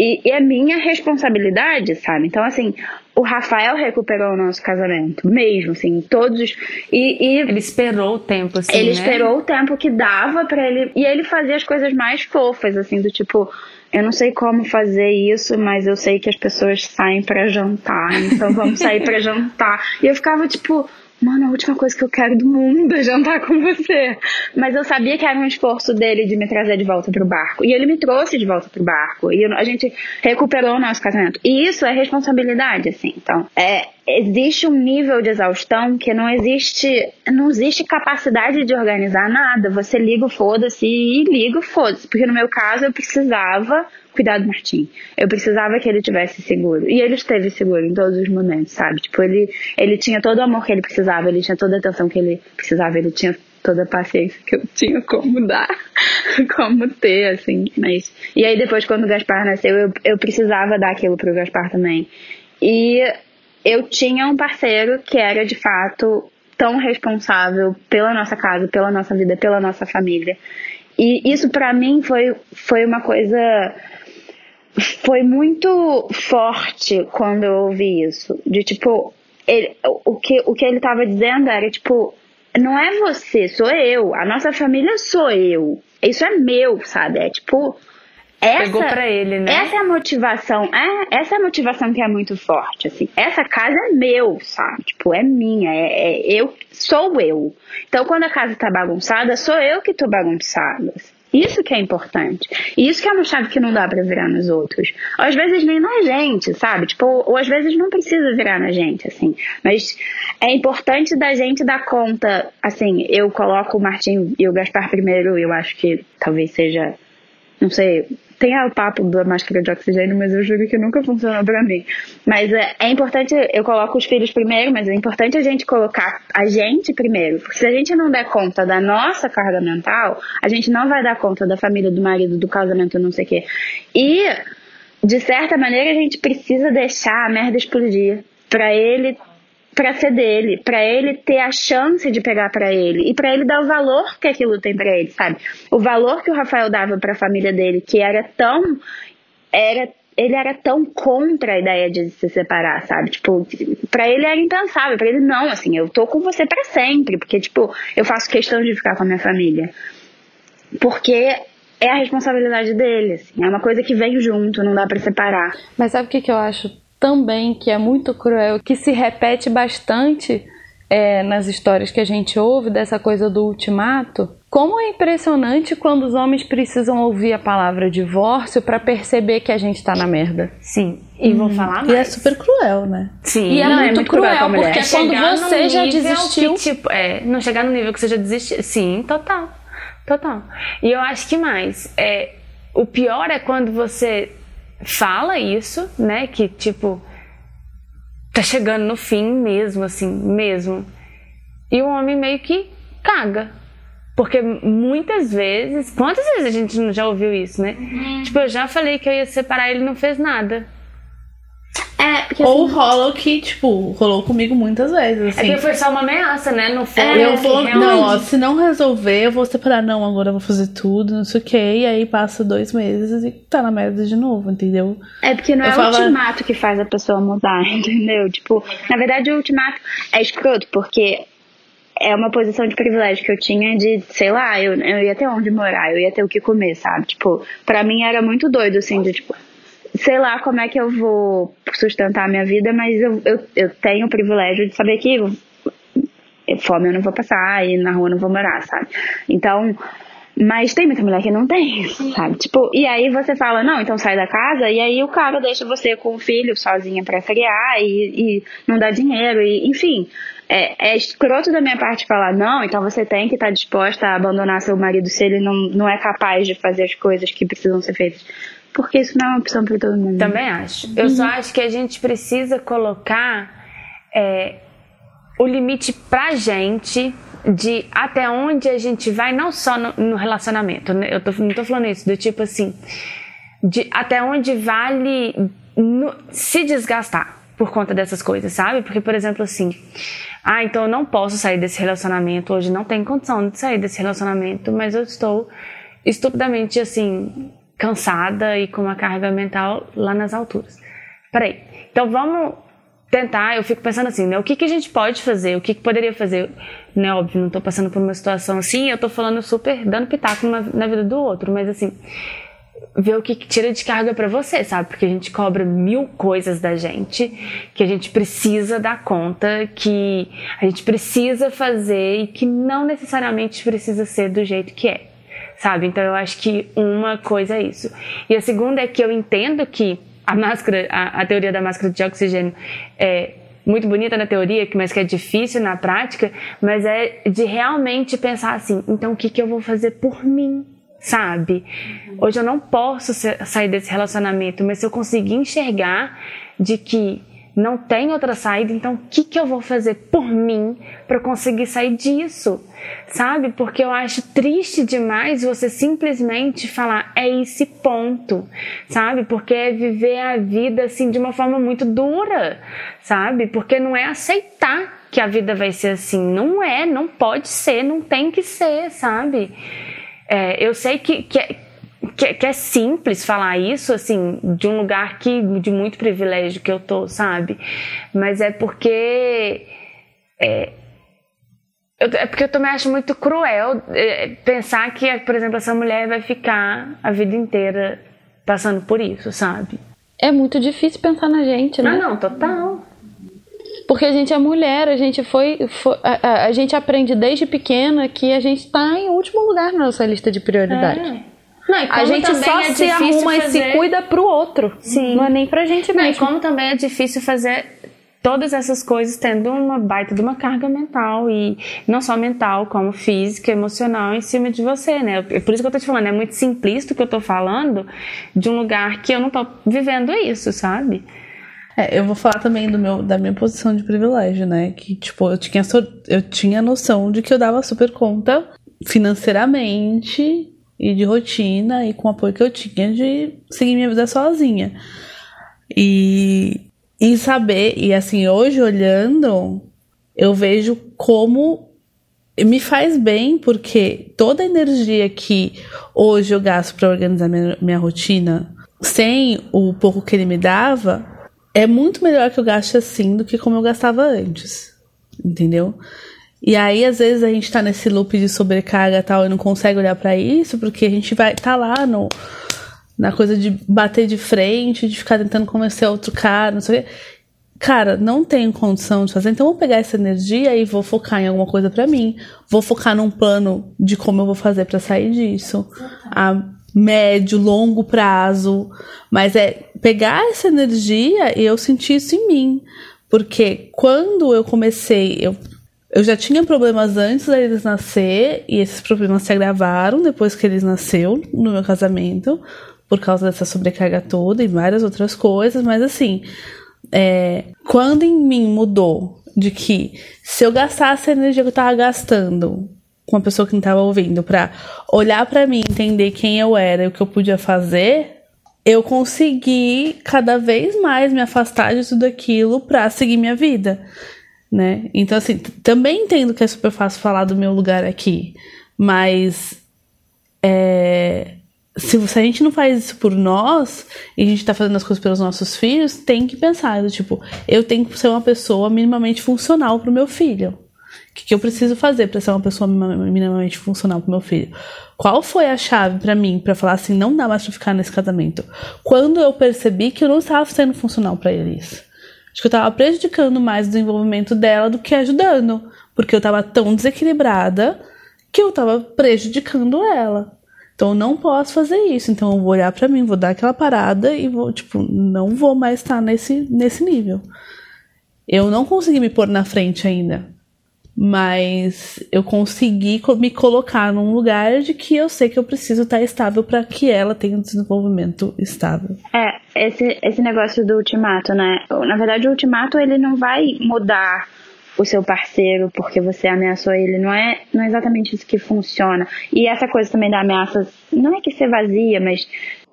F: e, e é minha responsabilidade, sabe? Então, assim, o Rafael recuperou o nosso casamento, mesmo, assim, todos os. E, e
D: Ele esperou o tempo, assim,
F: ele
D: né?
F: esperou o tempo que dava pra ele. E ele fazia as coisas mais fofas, assim, do tipo. Eu não sei como fazer isso, mas eu sei que as pessoas saem pra jantar, então vamos sair pra jantar. E eu ficava tipo, mano, a última coisa que eu quero do mundo é jantar com você. Mas eu sabia que era um esforço dele de me trazer de volta pro barco. E ele me trouxe de volta pro barco. E a gente recuperou o nosso casamento. E isso é responsabilidade, assim. Então, é, existe um nível de exaustão que não existe, não existe capacidade de organizar nada. Você liga o foda-se e liga o foda-se. Porque no meu caso eu precisava cuidar do Martim. Eu precisava que ele tivesse seguro. E ele esteve seguro em todos os momentos, sabe? Tipo, ele, ele tinha todo o amor que ele precisava, ele tinha toda a atenção que ele precisava, ele tinha toda a paciência que eu tinha como dar, como ter, assim. Mas... E aí depois, quando o Gaspar nasceu, eu, eu precisava dar aquilo pro Gaspar também. E eu tinha um parceiro que era, de fato, tão responsável pela nossa casa, pela nossa vida, pela nossa família. E isso para mim foi, foi uma coisa foi muito forte quando eu ouvi isso. De tipo, ele, o, que, o que ele tava dizendo era tipo, não é você, sou eu. A nossa família sou eu. Isso é meu, sabe? É tipo. Essa,
D: Pegou pra ele, né?
F: Essa é a motivação. É, essa é a motivação que é muito forte, assim. Essa casa é meu, sabe? Tipo, é minha. É, é eu sou eu. Então, quando a casa tá bagunçada, sou eu que tô bagunçada. Isso que é importante. E isso que é uma chave que não dá para virar nos outros. Ou às vezes nem na gente, sabe? Tipo, ou às vezes não precisa virar na gente, assim. Mas é importante da gente dar conta, assim, eu coloco o Martim e o Gaspar primeiro, eu acho que talvez seja, não sei, tem o papo da máscara de oxigênio, mas eu juro que nunca funcionou para mim. Mas é, é, importante, eu coloco os filhos primeiro, mas é importante a gente colocar a gente primeiro. Porque se a gente não der conta da nossa carga mental, a gente não vai dar conta da família, do marido, do casamento, não sei o quê. E, de certa maneira, a gente precisa deixar a merda explodir. Pra ele para ser dele, para ele ter a chance de pegar para ele e para ele dar o valor que aquilo tem para ele, sabe? O valor que o Rafael dava para a família dele, que era tão era ele era tão contra a ideia de se separar, sabe? Tipo, para ele era impensável, para ele não, assim, eu tô com você para sempre, porque tipo, eu faço questão de ficar com a minha família. Porque é a responsabilidade dele, assim, é uma coisa que vem junto, não dá para separar.
E: Mas sabe o que, que eu acho também que é muito cruel, que se repete bastante é, nas histórias que a gente ouve dessa coisa do ultimato. Como é impressionante quando os homens precisam ouvir a palavra divórcio para perceber que a gente tá na merda.
D: Sim. E vou falar mais.
G: E é super cruel, né?
D: Sim.
E: E é,
F: Não,
E: muito,
F: é muito
E: cruel,
F: cruel
E: porque quando
D: Chegar
E: você já desistiu.
D: Que, tipo, é, não chegar no nível que você já desistiu. Sim, total. Total. E eu acho que mais. É, o pior é quando você fala isso, né? Que tipo tá chegando no fim mesmo, assim, mesmo. E o homem meio que caga. Porque muitas vezes, quantas vezes a gente não já ouviu isso, né? Tipo, eu já falei que eu ia separar, ele não fez nada.
F: É, porque
G: Ou
F: assim,
G: rola o que, tipo, rolou comigo muitas vezes,
D: É
G: assim.
D: que foi só uma ameaça, né? Não foi.
G: eu
D: que
G: vou,
D: realmente-
G: não, ó, se não resolver, eu vou separar, não, agora eu vou fazer tudo, não sei o que, e aí passa dois meses e tá na merda de novo, entendeu?
F: É porque não
G: Eu
F: é
G: falava-
F: o ultimato que faz a pessoa mudar, entendeu? Tipo, na verdade o ultimato é escroto, porque é uma posição de privilégio que eu tinha de, sei lá, eu, eu ia ter onde morar, eu ia ter o que comer, sabe? Tipo, pra mim era muito doido, assim, de tipo, sei lá como é que eu vou sustentar a minha vida, mas eu, eu, eu tenho o privilégio de saber que fome eu não vou passar e na rua eu não vou morar, sabe? Então, mas tem muita mulher que não tem, sabe? Tipo, e aí você fala, não, então sai da casa, e aí o cara deixa você com o filho sozinha pra criar e, e não dá dinheiro, e enfim. É, é escroto da minha parte falar, não, então você tem que estar disposta a abandonar seu marido se ele não, não é capaz de fazer as coisas que precisam ser feitas. Porque isso não é uma opção pra todo mundo.
D: Também acho. Eu só acho que a gente precisa colocar é, o limite pra gente de até onde a gente vai, não só no, no relacionamento. né? Eu tô, não tô falando isso, do tipo assim, de até onde vale no- se desgastar por conta dessas coisas, sabe? Porque, por exemplo, assim, ah, então eu não posso sair desse relacionamento, hoje não tenho condição de sair desse relacionamento, mas eu estou estupidamente, assim, cansada e com uma carga mental lá nas alturas. Peraí, então vamos tentar, eu fico pensando assim, né? O que, que a gente pode fazer? O que, que poderia fazer? Né, óbvio, não tô passando por uma situação assim, eu tô falando super, dando pitaco na, na vida do outro, mas assim, ver o que tira de carga para você, sabe? Porque a gente cobra mil coisas da gente que a gente precisa dar conta, que a gente precisa fazer e que não necessariamente precisa ser do jeito que é, sabe? Então eu acho que uma coisa é isso. E a segunda é que eu entendo que a máscara, a, a teoria da máscara de oxigênio é muito bonita na teoria, mas que é difícil na prática, mas é de realmente pensar assim, então o que, que eu vou fazer por mim? sabe? Hoje eu não posso sair desse relacionamento, mas se eu conseguir enxergar de que não tem outra saída, então o que, que eu vou fazer por mim para conseguir sair disso? Sabe? Porque eu acho triste demais você simplesmente falar é esse ponto, sabe? Porque é viver a vida assim de uma forma muito dura, sabe? Porque não é aceitar que a vida vai ser assim, não é, não pode ser, não tem que ser, sabe? É, eu sei que, que, é, que, é, que, é simples falar isso, assim, de um lugar que, de muito privilégio que eu tô, sabe? Mas é porque. É, eu, é porque eu também acho muito cruel é, pensar que, por exemplo, essa mulher vai ficar a vida inteira passando por isso, sabe?
E: É muito difícil pensar na gente, né?
D: Não, não, total.
E: Porque a gente é mulher, a gente foi. foi a, a, a, gente aprende desde pequena que a gente está em último lugar na nossa lista de prioridade. É. Não, a gente só é se arruma fazer... e se cuida pro outro. Sim. Não é nem pra gente
D: não,
E: mesmo.
D: E como também é difícil fazer todas essas coisas tendo uma baita de uma carga mental e não só mental, como física, emocional em cima de você, né? É por isso que eu tô te falando, é muito simplista o que eu tô falando de um lugar que eu não tô vivendo isso, sabe?
G: É, eu vou falar também do meu, da minha posição de privilégio, né? Que, tipo, eu tinha, eu tinha noção de que eu dava super conta financeiramente e de rotina e com o apoio que eu tinha de seguir minha vida sozinha. E, e saber, e assim, hoje olhando, eu vejo como me faz bem, porque toda a energia que hoje eu gasto para organizar minha, minha rotina, sem o pouco que ele me dava, é muito melhor que eu gaste assim do que como eu gastava antes. Entendeu? E aí, às vezes, a gente tá nesse loop de sobrecarga e tal e não consegue olhar para isso, porque a gente vai tá lá no, na coisa de bater de frente, de ficar tentando convencer outro cara, não sei o quê. Cara, não tenho condição de fazer, então vou pegar essa energia e vou focar em alguma coisa para mim. Vou focar num plano de como eu vou fazer para sair disso. A médio, longo prazo. Mas é pegar essa energia e eu sentir isso em mim. Porque quando eu comecei, eu, eu já tinha problemas antes deles nascer, e esses problemas se agravaram depois que eles nasceu no meu casamento, por causa dessa sobrecarga toda e várias outras coisas, mas assim, é, quando em mim mudou de que se eu gastasse a energia que eu tava gastando com uma pessoa que não estava ouvindo, para olhar para mim, entender quem eu era e o que eu podia fazer, eu consegui cada vez mais me afastar de tudo aquilo para seguir minha vida, né? Então assim, também entendo que é super fácil falar do meu lugar aqui, mas é, se, se, a gente não faz isso por nós e a gente tá fazendo as coisas pelos nossos filhos, tem que pensar, tipo, eu tenho que ser uma pessoa minimamente funcional pro meu filho. O que, que eu preciso fazer para ser uma pessoa minimamente funcional pro meu filho? Qual foi a chave para mim para falar assim, não dá mais pra ficar nesse casamento? Quando eu percebi que eu não estava sendo funcional para eles. Acho que eu estava prejudicando mais o desenvolvimento dela do que ajudando, porque eu estava tão desequilibrada que eu estava prejudicando ela. Então eu não posso fazer isso. Então eu vou olhar para mim, vou dar aquela parada e vou, tipo, não vou mais estar nesse nesse nível. Eu não consegui me pôr na frente ainda mas eu consegui me colocar num lugar de que eu sei que eu preciso estar estável para que ela tenha um desenvolvimento estável.
F: É, esse, esse negócio do ultimato, né? Na verdade, o ultimato ele não vai mudar o seu parceiro porque você ameaçou ele. Não é, não é exatamente isso que funciona. E essa coisa também da ameaça, não é que ser vazia, mas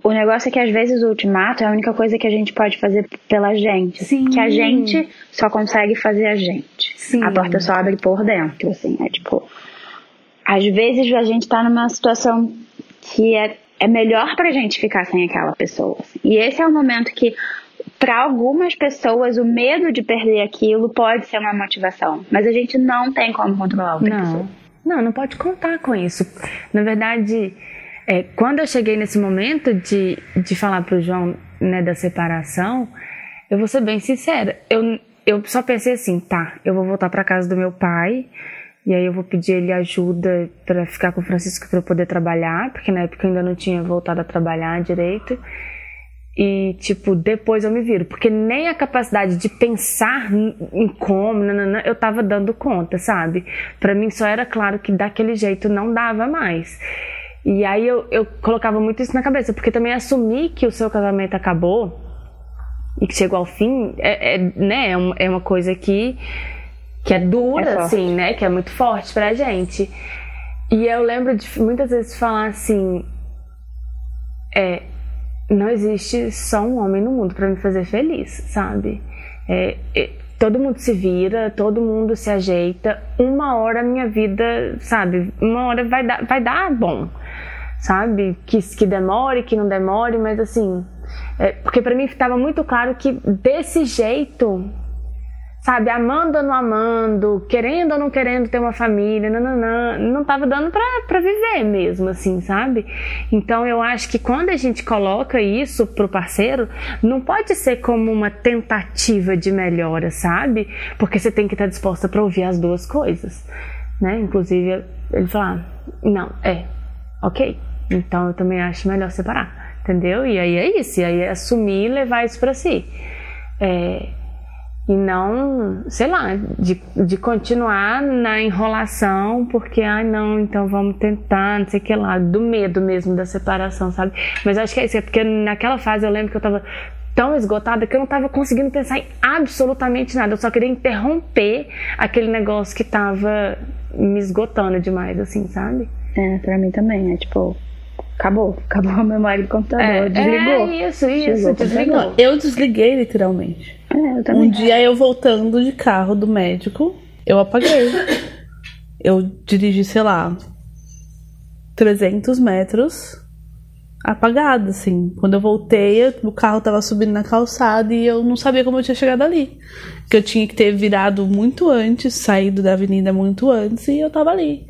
F: o negócio é que às vezes o ultimato é a única coisa que a gente pode fazer pela gente. Sim. Que a gente só consegue fazer a gente. Sim. A porta só abre por dentro, assim. É tipo. Às vezes a gente tá numa situação que é, é melhor pra gente ficar sem aquela pessoa. Assim. E esse é o momento que, para algumas pessoas, o medo de perder aquilo pode ser uma motivação. Mas a gente não tem como controlar outra
D: não.
F: pessoa.
D: Não, não pode contar com isso. Na verdade É, quando eu cheguei nesse momento de, de falar pro João né, da separação, eu vou ser bem sincera. Eu, eu só pensei assim, tá, eu vou voltar para casa do meu pai. E aí eu vou pedir ele ajuda para ficar com o Francisco para eu poder trabalhar, porque na época eu ainda não tinha voltado a trabalhar direito. E, tipo, depois eu me viro. Porque nem a capacidade de pensar em como, nanana, eu tava dando conta, sabe? Para mim só era claro que daquele jeito não dava mais. E aí eu, eu colocava muito isso na cabeça, porque também assumir que o seu casamento acabou e que chegou ao fim é, é né, é, uma, é uma coisa que, que é dura, é assim, né? Que é muito forte pra gente. E eu lembro de muitas vezes falar assim. É, não existe só um homem no mundo para me fazer feliz, sabe? É, é, todo mundo se vira, todo mundo se ajeita. Uma hora a minha vida, sabe? Uma hora vai dar, vai dar bom, sabe? Que, que demore, que não demore, mas assim. É, porque para mim estava muito claro que desse jeito sabe, amando ou não amando, querendo ou não querendo ter uma família, nananã, não tava dando pra viver mesmo, assim, sabe? Então eu acho que quando a gente coloca isso pro parceiro, não pode ser como uma tentativa de melhora, sabe? Porque você tem que estar disposta para ouvir as duas coisas, né? Inclusive, ele falar, não, é, ok, então eu também acho melhor separar, entendeu? E aí é isso, e aí é assumir e levar isso para si. É, e não, sei lá, de, de continuar na enrolação, porque, ai ah, não, então vamos tentar, não sei o que lá, do medo mesmo da separação, sabe? Mas acho que é isso, é porque naquela fase eu lembro que eu tava tão esgotada que eu não tava conseguindo pensar em absolutamente nada, eu só queria interromper aquele negócio que tava me esgotando demais, assim, sabe?
F: É, pra mim também, é tipo, acabou, acabou a memória do computador, é, desligou.
D: É isso, isso, desligou.
G: Eu desliguei literalmente.
F: É,
G: um dia eu voltando de carro do médico, eu apaguei. eu dirigi, sei lá, 300 metros apagado, assim. Quando eu voltei, o carro tava subindo na calçada e eu não sabia como eu tinha chegado ali. Que eu tinha que ter virado muito antes, saído da avenida muito antes e eu tava ali.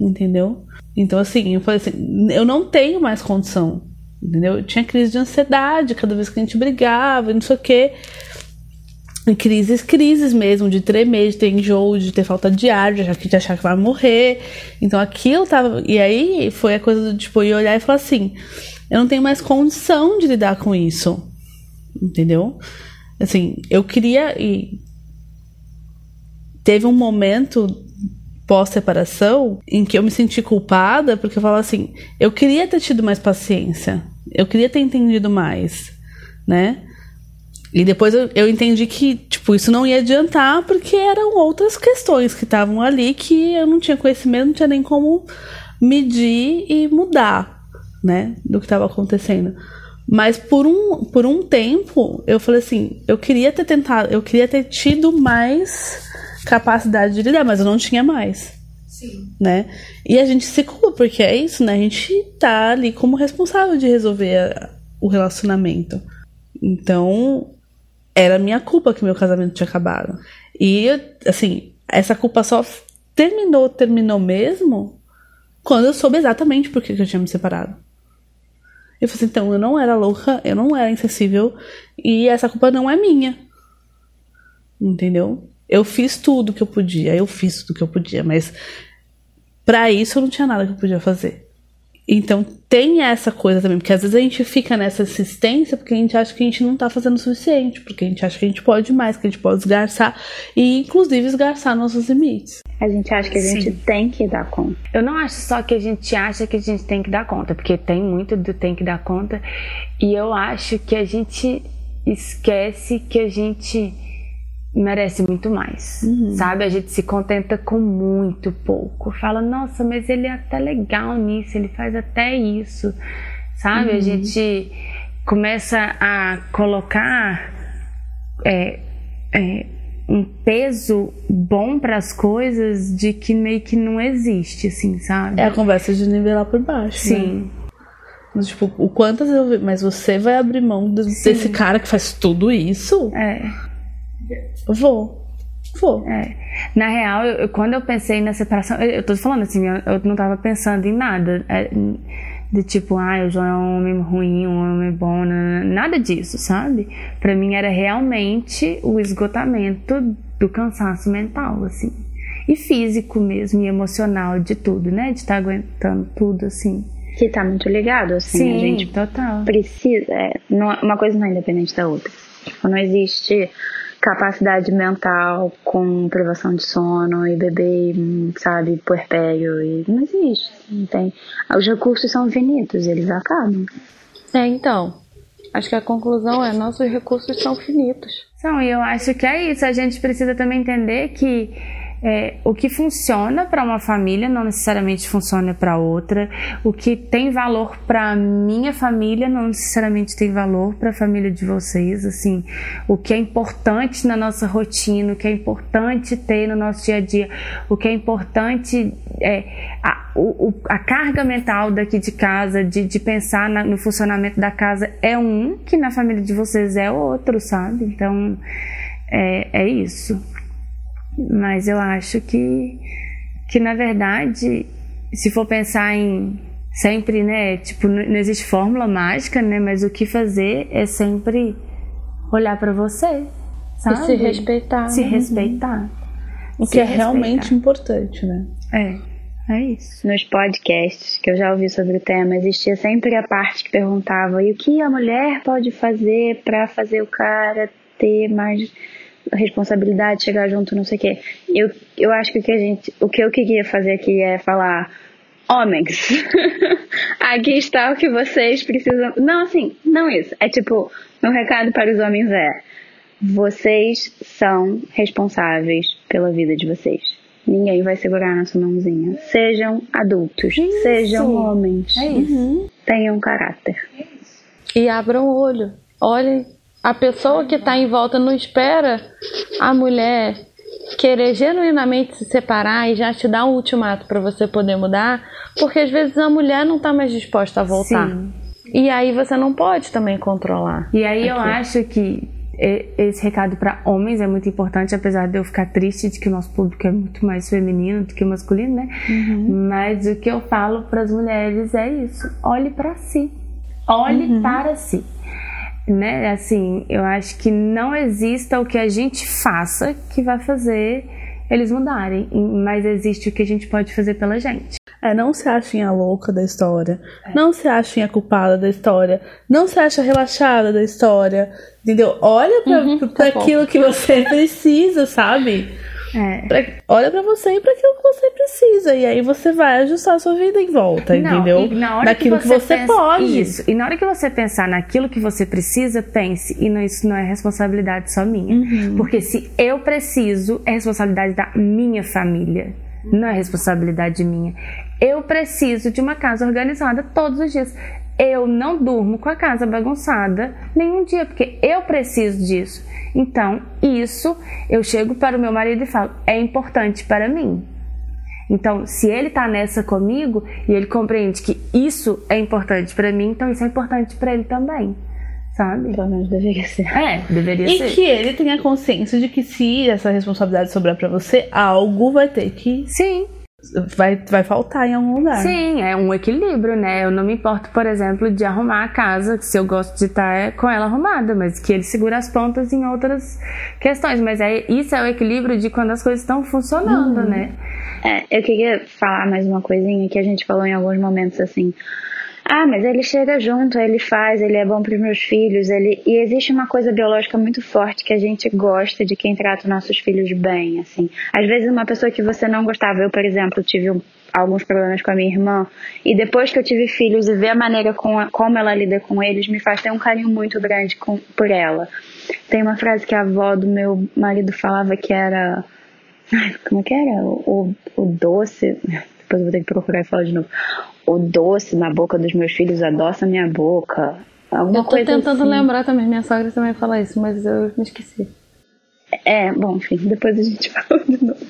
G: Entendeu? Então, assim, eu falei assim, eu não tenho mais condição. Entendeu? Eu tinha crise de ansiedade cada vez que a gente brigava, não sei o quê crises, crises mesmo, de tremer, de ter enjoo, de ter falta de ar, de achar que, de achar que vai morrer. Então aquilo tava. E aí foi a coisa do tipo, eu olhar e falar assim: eu não tenho mais condição de lidar com isso. Entendeu? Assim, eu queria. E teve um momento pós-separação em que eu me senti culpada porque eu falava assim: eu queria ter tido mais paciência, eu queria ter entendido mais, né? E depois eu, eu entendi que, tipo, isso não ia adiantar porque eram outras questões que estavam ali que eu não tinha conhecimento, não tinha nem como medir e mudar, né, do que estava acontecendo. Mas por um, por um tempo eu falei assim, eu queria ter tentado, eu queria ter tido mais capacidade de lidar, mas eu não tinha mais. Sim. Né? E a gente se culpa, porque é isso, né? A gente tá ali como responsável de resolver a, o relacionamento. Então, era minha culpa que meu casamento tinha acabado. E, assim, essa culpa só terminou, terminou mesmo quando eu soube exatamente por que eu tinha me separado. Eu falei assim, então, eu não era louca, eu não era insensível e essa culpa não é minha. Entendeu? Eu fiz tudo que eu podia, eu fiz tudo que eu podia, mas para isso eu não tinha nada que eu podia fazer. Então tem essa coisa também, porque às vezes a gente fica nessa assistência porque a gente acha que a gente não tá fazendo o suficiente, porque a gente acha que a gente pode mais, que a gente pode esgarçar e inclusive esgarçar nossos limites.
F: A gente acha que a gente Sim. tem que dar conta.
D: Eu não acho só que a gente acha que a gente tem que dar conta, porque tem muito do tem que dar conta, e eu acho que a gente esquece que a gente merece muito mais, uhum. sabe? A gente se contenta com muito pouco. Fala, nossa, mas ele é até legal nisso, ele faz até isso, sabe? Uhum. A gente começa a colocar é, é, um peso bom para as coisas de que meio que não existe, assim, sabe?
G: É a conversa de nivelar por baixo. Né? Sim. Né? Tipo, o quantas eu. Mas você vai abrir mão desse cara que faz tudo isso?
D: É.
G: Vou. Vou.
D: É. Na real, eu, quando eu pensei na separação, eu, eu tô falando assim, eu, eu não tava pensando em nada. É, de tipo, ah, o João é um homem ruim, um homem bom, nada disso, sabe? Para mim era realmente o esgotamento do cansaço mental, assim. E físico mesmo, e emocional de tudo, né? De estar tá aguentando tudo, assim.
F: Que tá muito ligado, assim.
D: Sim,
F: a gente
D: total.
F: Precisa. É, não, uma coisa não é independente da outra. Tipo, não existe capacidade mental com privação de sono e bebê, sabe, puerpério. E não existe. Não tem. Os recursos são infinitos, eles acabam.
E: É, então. Acho que a conclusão é: nossos recursos são finitos.
D: São, e eu acho que é isso. A gente precisa também entender que é, o que funciona para uma família não necessariamente funciona para outra. O que tem valor para minha família não necessariamente tem valor para a família de vocês. Assim, o que é importante na nossa rotina, o que é importante ter no nosso dia a dia, o que é importante é a, o, a carga mental daqui de casa, de, de pensar na, no funcionamento da casa é um, que na família de vocês é outro, sabe? Então é, é isso. Mas eu acho que, que na verdade, se for pensar em sempre, né, tipo, não existe fórmula mágica, né, mas o que fazer é sempre olhar para você, sabe?
E: E se respeitar.
D: Se né? respeitar.
G: O que é realmente importante, né?
D: É. É isso.
F: Nos podcasts que eu já ouvi sobre o tema, existia sempre a parte que perguntava: e o que a mulher pode fazer para fazer o cara ter mais responsabilidade, chegar junto, não sei o quê. Eu, eu acho que o que a gente, o que eu queria fazer aqui é falar, homens, aqui está o que vocês precisam. Não, assim, não isso. É tipo, meu recado para os homens é: vocês são responsáveis pela vida de vocês. Ninguém vai segurar na sua mãozinha. Sejam adultos, isso. sejam homens.
D: É isso.
F: Tenham caráter.
E: E abram o olho. Olhem a pessoa que está em volta não espera a mulher querer genuinamente se separar e já te dar um ultimato para você poder mudar, porque às vezes a mulher não está mais disposta a voltar. Sim. E aí você não pode também controlar.
D: E aí aqui. eu acho que esse recado para homens é muito importante, apesar de eu ficar triste de que o nosso público é muito mais feminino do que masculino, né? Uhum. Mas o que eu falo para as mulheres é isso: olhe para si. Olhe uhum. para si né? Assim, eu acho que não exista o que a gente faça que vai fazer eles mudarem, mas existe o que a gente pode fazer pela gente.
G: É, não se achem a louca da história, é. não se achem a culpada da história, não se acha relaxada da história, entendeu? Olha para uhum, tá aquilo que você precisa, sabe?
D: É.
G: Pra, olha para você e para aquilo que você precisa. E aí você vai ajustar a sua vida em volta, Não, entendeu?
D: Na
G: naquilo que você, que você
D: pensa,
G: pode.
D: Isso. E na hora que você pensar naquilo que você precisa, pense. E não, isso não é responsabilidade só minha. Uhum. Porque se eu preciso, é responsabilidade da minha família. Não é responsabilidade minha. Eu preciso de uma casa organizada todos os dias. Eu não durmo com a casa bagunçada nenhum dia, porque eu preciso disso. Então, isso eu chego para o meu marido e falo: é importante para mim. Então, se ele está nessa comigo e ele compreende que isso é importante para mim, então isso é importante para ele também. Sabe?
F: Pelo menos deveria ser.
D: É, deveria
G: e
D: ser.
G: E que ele tenha consciência de que se essa responsabilidade sobrar para você, algo vai ter que.
D: Sim
G: vai, vai faltar em algum lugar.
D: Sim, é um equilíbrio, né? Eu não me importo, por exemplo, de arrumar a casa, se eu gosto de estar com ela arrumada, mas que ele segura as pontas em outras questões. Mas é, isso é o equilíbrio de quando as coisas estão funcionando, uhum. né?
F: É, eu queria falar mais uma coisinha que a gente falou em alguns momentos assim. Ah, mas ele chega junto, ele faz, ele é bom para os meus filhos, ele e existe uma coisa biológica muito forte que a gente gosta de quem trata nossos filhos bem, assim. Às vezes uma pessoa que você não gostava, eu, por exemplo, tive um, alguns problemas com a minha irmã e depois que eu tive filhos e ver a maneira com a, como ela lida com eles me faz ter um carinho muito grande com, por ela. Tem uma frase que a avó do meu marido falava que era como que era? O, o doce depois eu vou ter que procurar e falar de novo. O doce na boca dos meus filhos adoça minha boca. Alguma
E: eu tô tentando
F: assim.
E: lembrar também, minha sogra também fala isso, mas eu me esqueci.
F: É, bom, enfim, depois a gente fala de novo.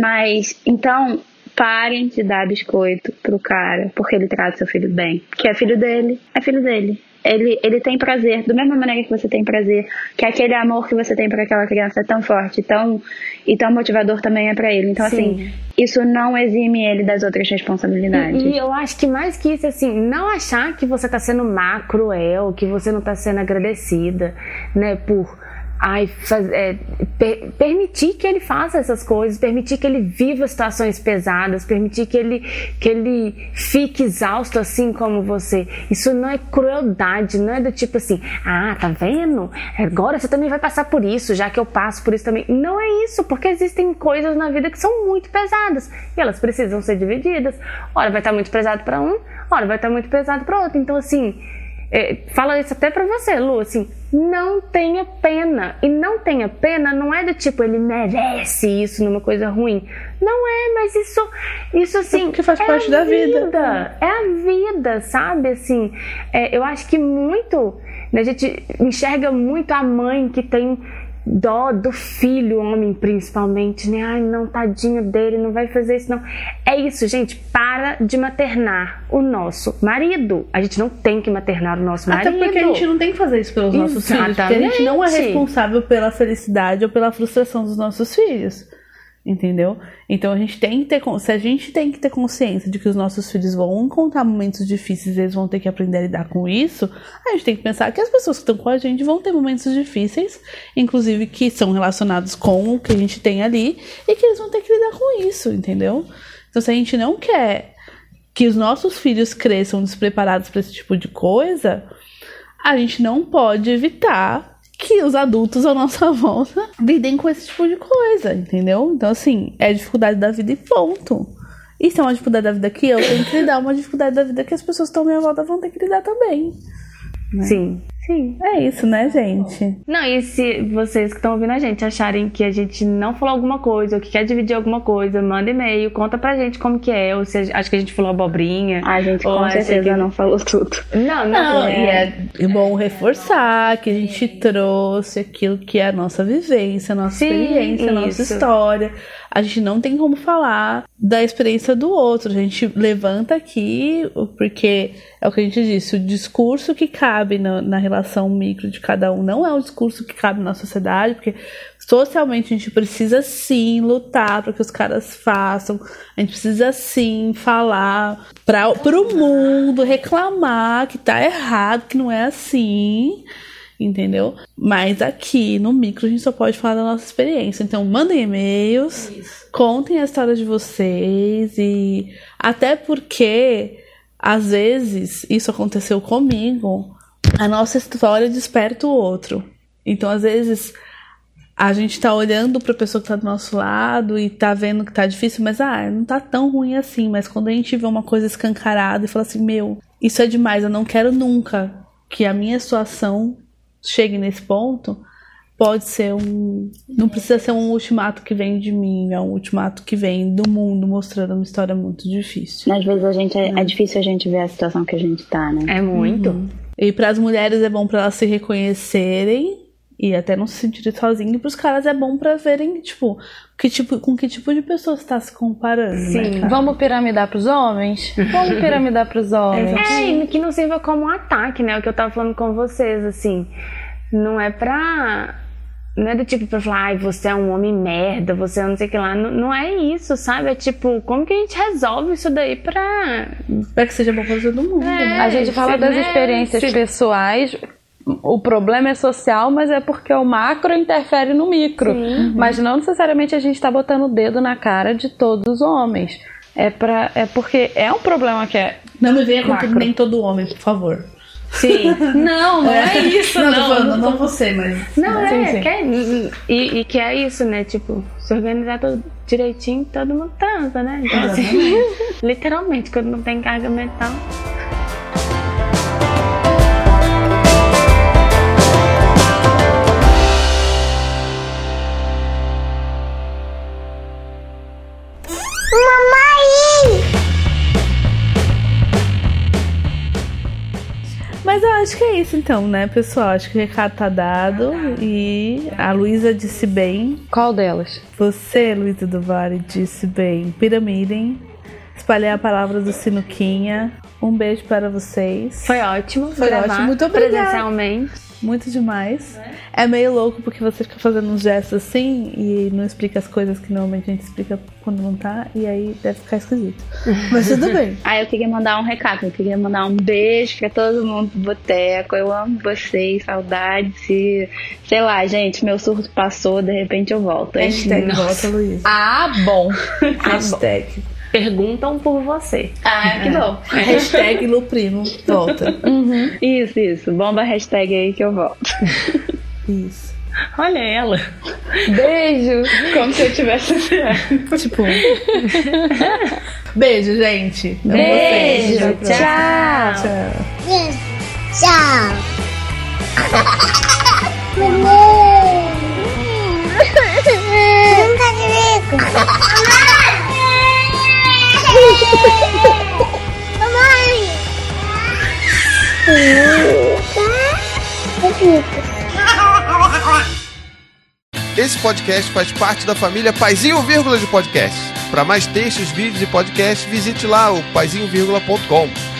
F: Mas, então, parem de dar biscoito pro cara, porque ele trata seu filho bem. Que é filho dele, é filho dele. Ele, ele tem prazer, da mesma maneira que você tem prazer, que aquele amor que você tem por aquela criança é tão forte, tão, e tão motivador também é para ele. Então,
D: Sim.
F: assim, isso não exime ele das outras responsabilidades.
D: E, e eu acho que mais que isso, assim, não achar que você tá sendo má, cruel, que você não tá sendo agradecida, né, por ai, é, per- permitir que ele faça essas coisas, permitir que ele viva situações pesadas, permitir que ele, que ele fique exausto assim como você. Isso não é crueldade, não é do tipo assim, ah, tá vendo? Agora você também vai passar por isso, já que eu passo por isso também. Não é isso, porque existem coisas na vida que são muito pesadas e elas precisam ser divididas. Ora vai estar muito pesado para um, ora vai estar muito pesado para outro. Então, assim, é, fala isso até pra você, Lu, assim, não tenha pena. E não tenha pena não é do tipo, ele merece isso numa coisa ruim. Não é, mas isso, isso assim.
G: porque faz
D: é
G: parte da vida.
D: É a vida, sabe? Assim, é, eu acho que muito. né, a gente enxerga muito a mãe que tem dó do filho, homem principalmente, né? Ai, não, tadinho dele, não vai fazer isso, não. É isso, gente. Para de maternar o nosso marido. A gente não tem que maternar o nosso marido.
G: Até porque a gente não tem que fazer isso pelos nossos filhos. Porque a gente não é
D: Exatamente.
G: responsável pela felicidade ou pela frustração dos nossos filhos. Entendeu? Então a gente tem que ter. Se a gente tem que ter consciência de que os nossos filhos vão encontrar momentos difíceis eles vão ter que aprender a lidar com isso, a gente tem que pensar que as pessoas que estão com a gente vão ter momentos difíceis, inclusive que são relacionados com o que a gente tem ali, e que eles vão ter que lidar com isso, entendeu? Então se a gente não quer que os nossos filhos cresçam despreparados para esse tipo de coisa, a gente não pode evitar que os adultos à nossa volta lidem com esse tipo de coisa, entendeu? Então, assim, é dificuldade da vida e ponto. Se é uma dificuldade da vida que eu tenho que lidar, é uma dificuldade da vida que as pessoas que estão à minha volta vão ter que lidar também.
D: Sim. Sim.
G: É isso, né, gente?
D: Não, e se vocês que estão ouvindo a gente acharem que a gente não falou alguma coisa ou que quer dividir alguma coisa, manda e-mail, conta pra gente como que é, ou se a- acha que a gente falou abobrinha.
F: A gente com certeza
D: que-
F: não falou tudo.
D: Não, não,
G: Não,
D: é.
G: e é bom reforçar que a gente trouxe aquilo que é a nossa vivência, a nossa
D: Sim,
G: experiência, a nossa
D: isso.
G: história. A gente não tem como falar da experiência do outro. A gente levanta aqui, porque é o que a gente disse, o discurso que cabe na, na relação micro de cada um não é o discurso que cabe na sociedade, porque socialmente a gente precisa sim lutar para que os caras façam, a gente precisa sim falar para o mundo, reclamar que tá errado, que não é assim entendeu? Mas aqui no micro a gente só pode falar da nossa experiência. Então mandem e-mails, contem a história de vocês e até porque às vezes isso aconteceu comigo, a nossa história desperta o outro. Então às vezes a gente tá olhando pra pessoa que tá do nosso lado e tá vendo que tá difícil, mas ah, não tá tão ruim assim. Mas quando a gente vê uma coisa escancarada e fala assim, meu, isso é demais, eu não quero nunca que a minha situação chegue nesse ponto, pode ser um. Não precisa ser um ultimato que vem de mim, é um ultimato que vem do mundo mostrando uma história muito difícil.
F: Às vezes a gente é, é difícil a gente ver a situação que a gente tá, né?
D: É muito.
G: Uhum. E para as mulheres é bom para elas se reconhecerem e até não se sentirem sozinhas, e pros caras é bom para verem, tipo, que tipo, com que tipo de pessoa você tá se comparando. né,
D: Sim.
G: cara?
E: Vamos piramidar pros homens? Vamos piramidar pros homens.
D: É, e que não sirva como um ataque, né? O que eu tava falando com vocês, assim. Não é pra. Não é do tipo pra falar, ai, você é um homem merda, você é não sei o que lá. Não, não é isso, sabe? É tipo, como que a gente resolve isso daí pra.
G: Pra que seja bom pra todo mundo, né?
E: A gente fala das
D: né,
E: experiências
D: se-
E: pessoais. O problema é social, mas é porque o macro interfere no micro. Mas não necessariamente a gente está botando o dedo na cara de todos os homens. É, pra, é porque é um problema que é.
G: Não me venha com
E: Macro.
G: nem todo homem, por favor.
D: Sim. Não, não é, isso,
G: não.
D: não.
G: falando, não você, mas.
D: Não,
E: Sim,
D: é,
E: sim.
D: que é- e, e que é isso, né? Tipo, se organizar tudo direitinho, todo mundo transa, né? Então, assim, literalmente, quando não tem carga mental.
G: Acho que é isso então, né, pessoal? Acho que o recado tá dado. E a Luísa disse bem.
E: Qual delas?
G: Você, Luísa do Vale, disse bem. Piramidem. Espalhei a palavra do Sinuquinha. Um beijo para vocês.
D: Foi ótimo.
G: Foi ótimo. Muito obrigada.
D: Presencialmente.
G: Muito demais. É meio louco porque você fica fazendo uns gestos assim e não explica as coisas que normalmente a gente explica quando não tá, e aí deve ficar esquisito. Mas tudo bem.
F: Aí eu queria mandar um recado, eu queria mandar um beijo pra todo mundo do Boteco. Eu amo vocês, saudades e sei lá, gente, meu surto passou, de repente eu volto. hein?
G: Hashtag volta, Luiz.
E: Ah, bom.
G: Hashtag.
D: Perguntam por você.
F: Ah, que bom.
G: Hashtag Luprimo. Volta.
F: Isso, isso. Bomba a hashtag aí que eu volto.
G: Isso.
D: Olha ela.
E: Beijo.
F: Como se eu tivesse.
G: Tipo. Beijo, gente. Amo
D: Beijo.
G: vocês.
D: Tchau.
G: Tchau.
B: Tchau. Nunca digo. Mamãe.
H: Esse podcast faz parte da família Paizinho Vírgula de Podcast. Para mais textos, vídeos e podcasts, visite lá o paizinho.com.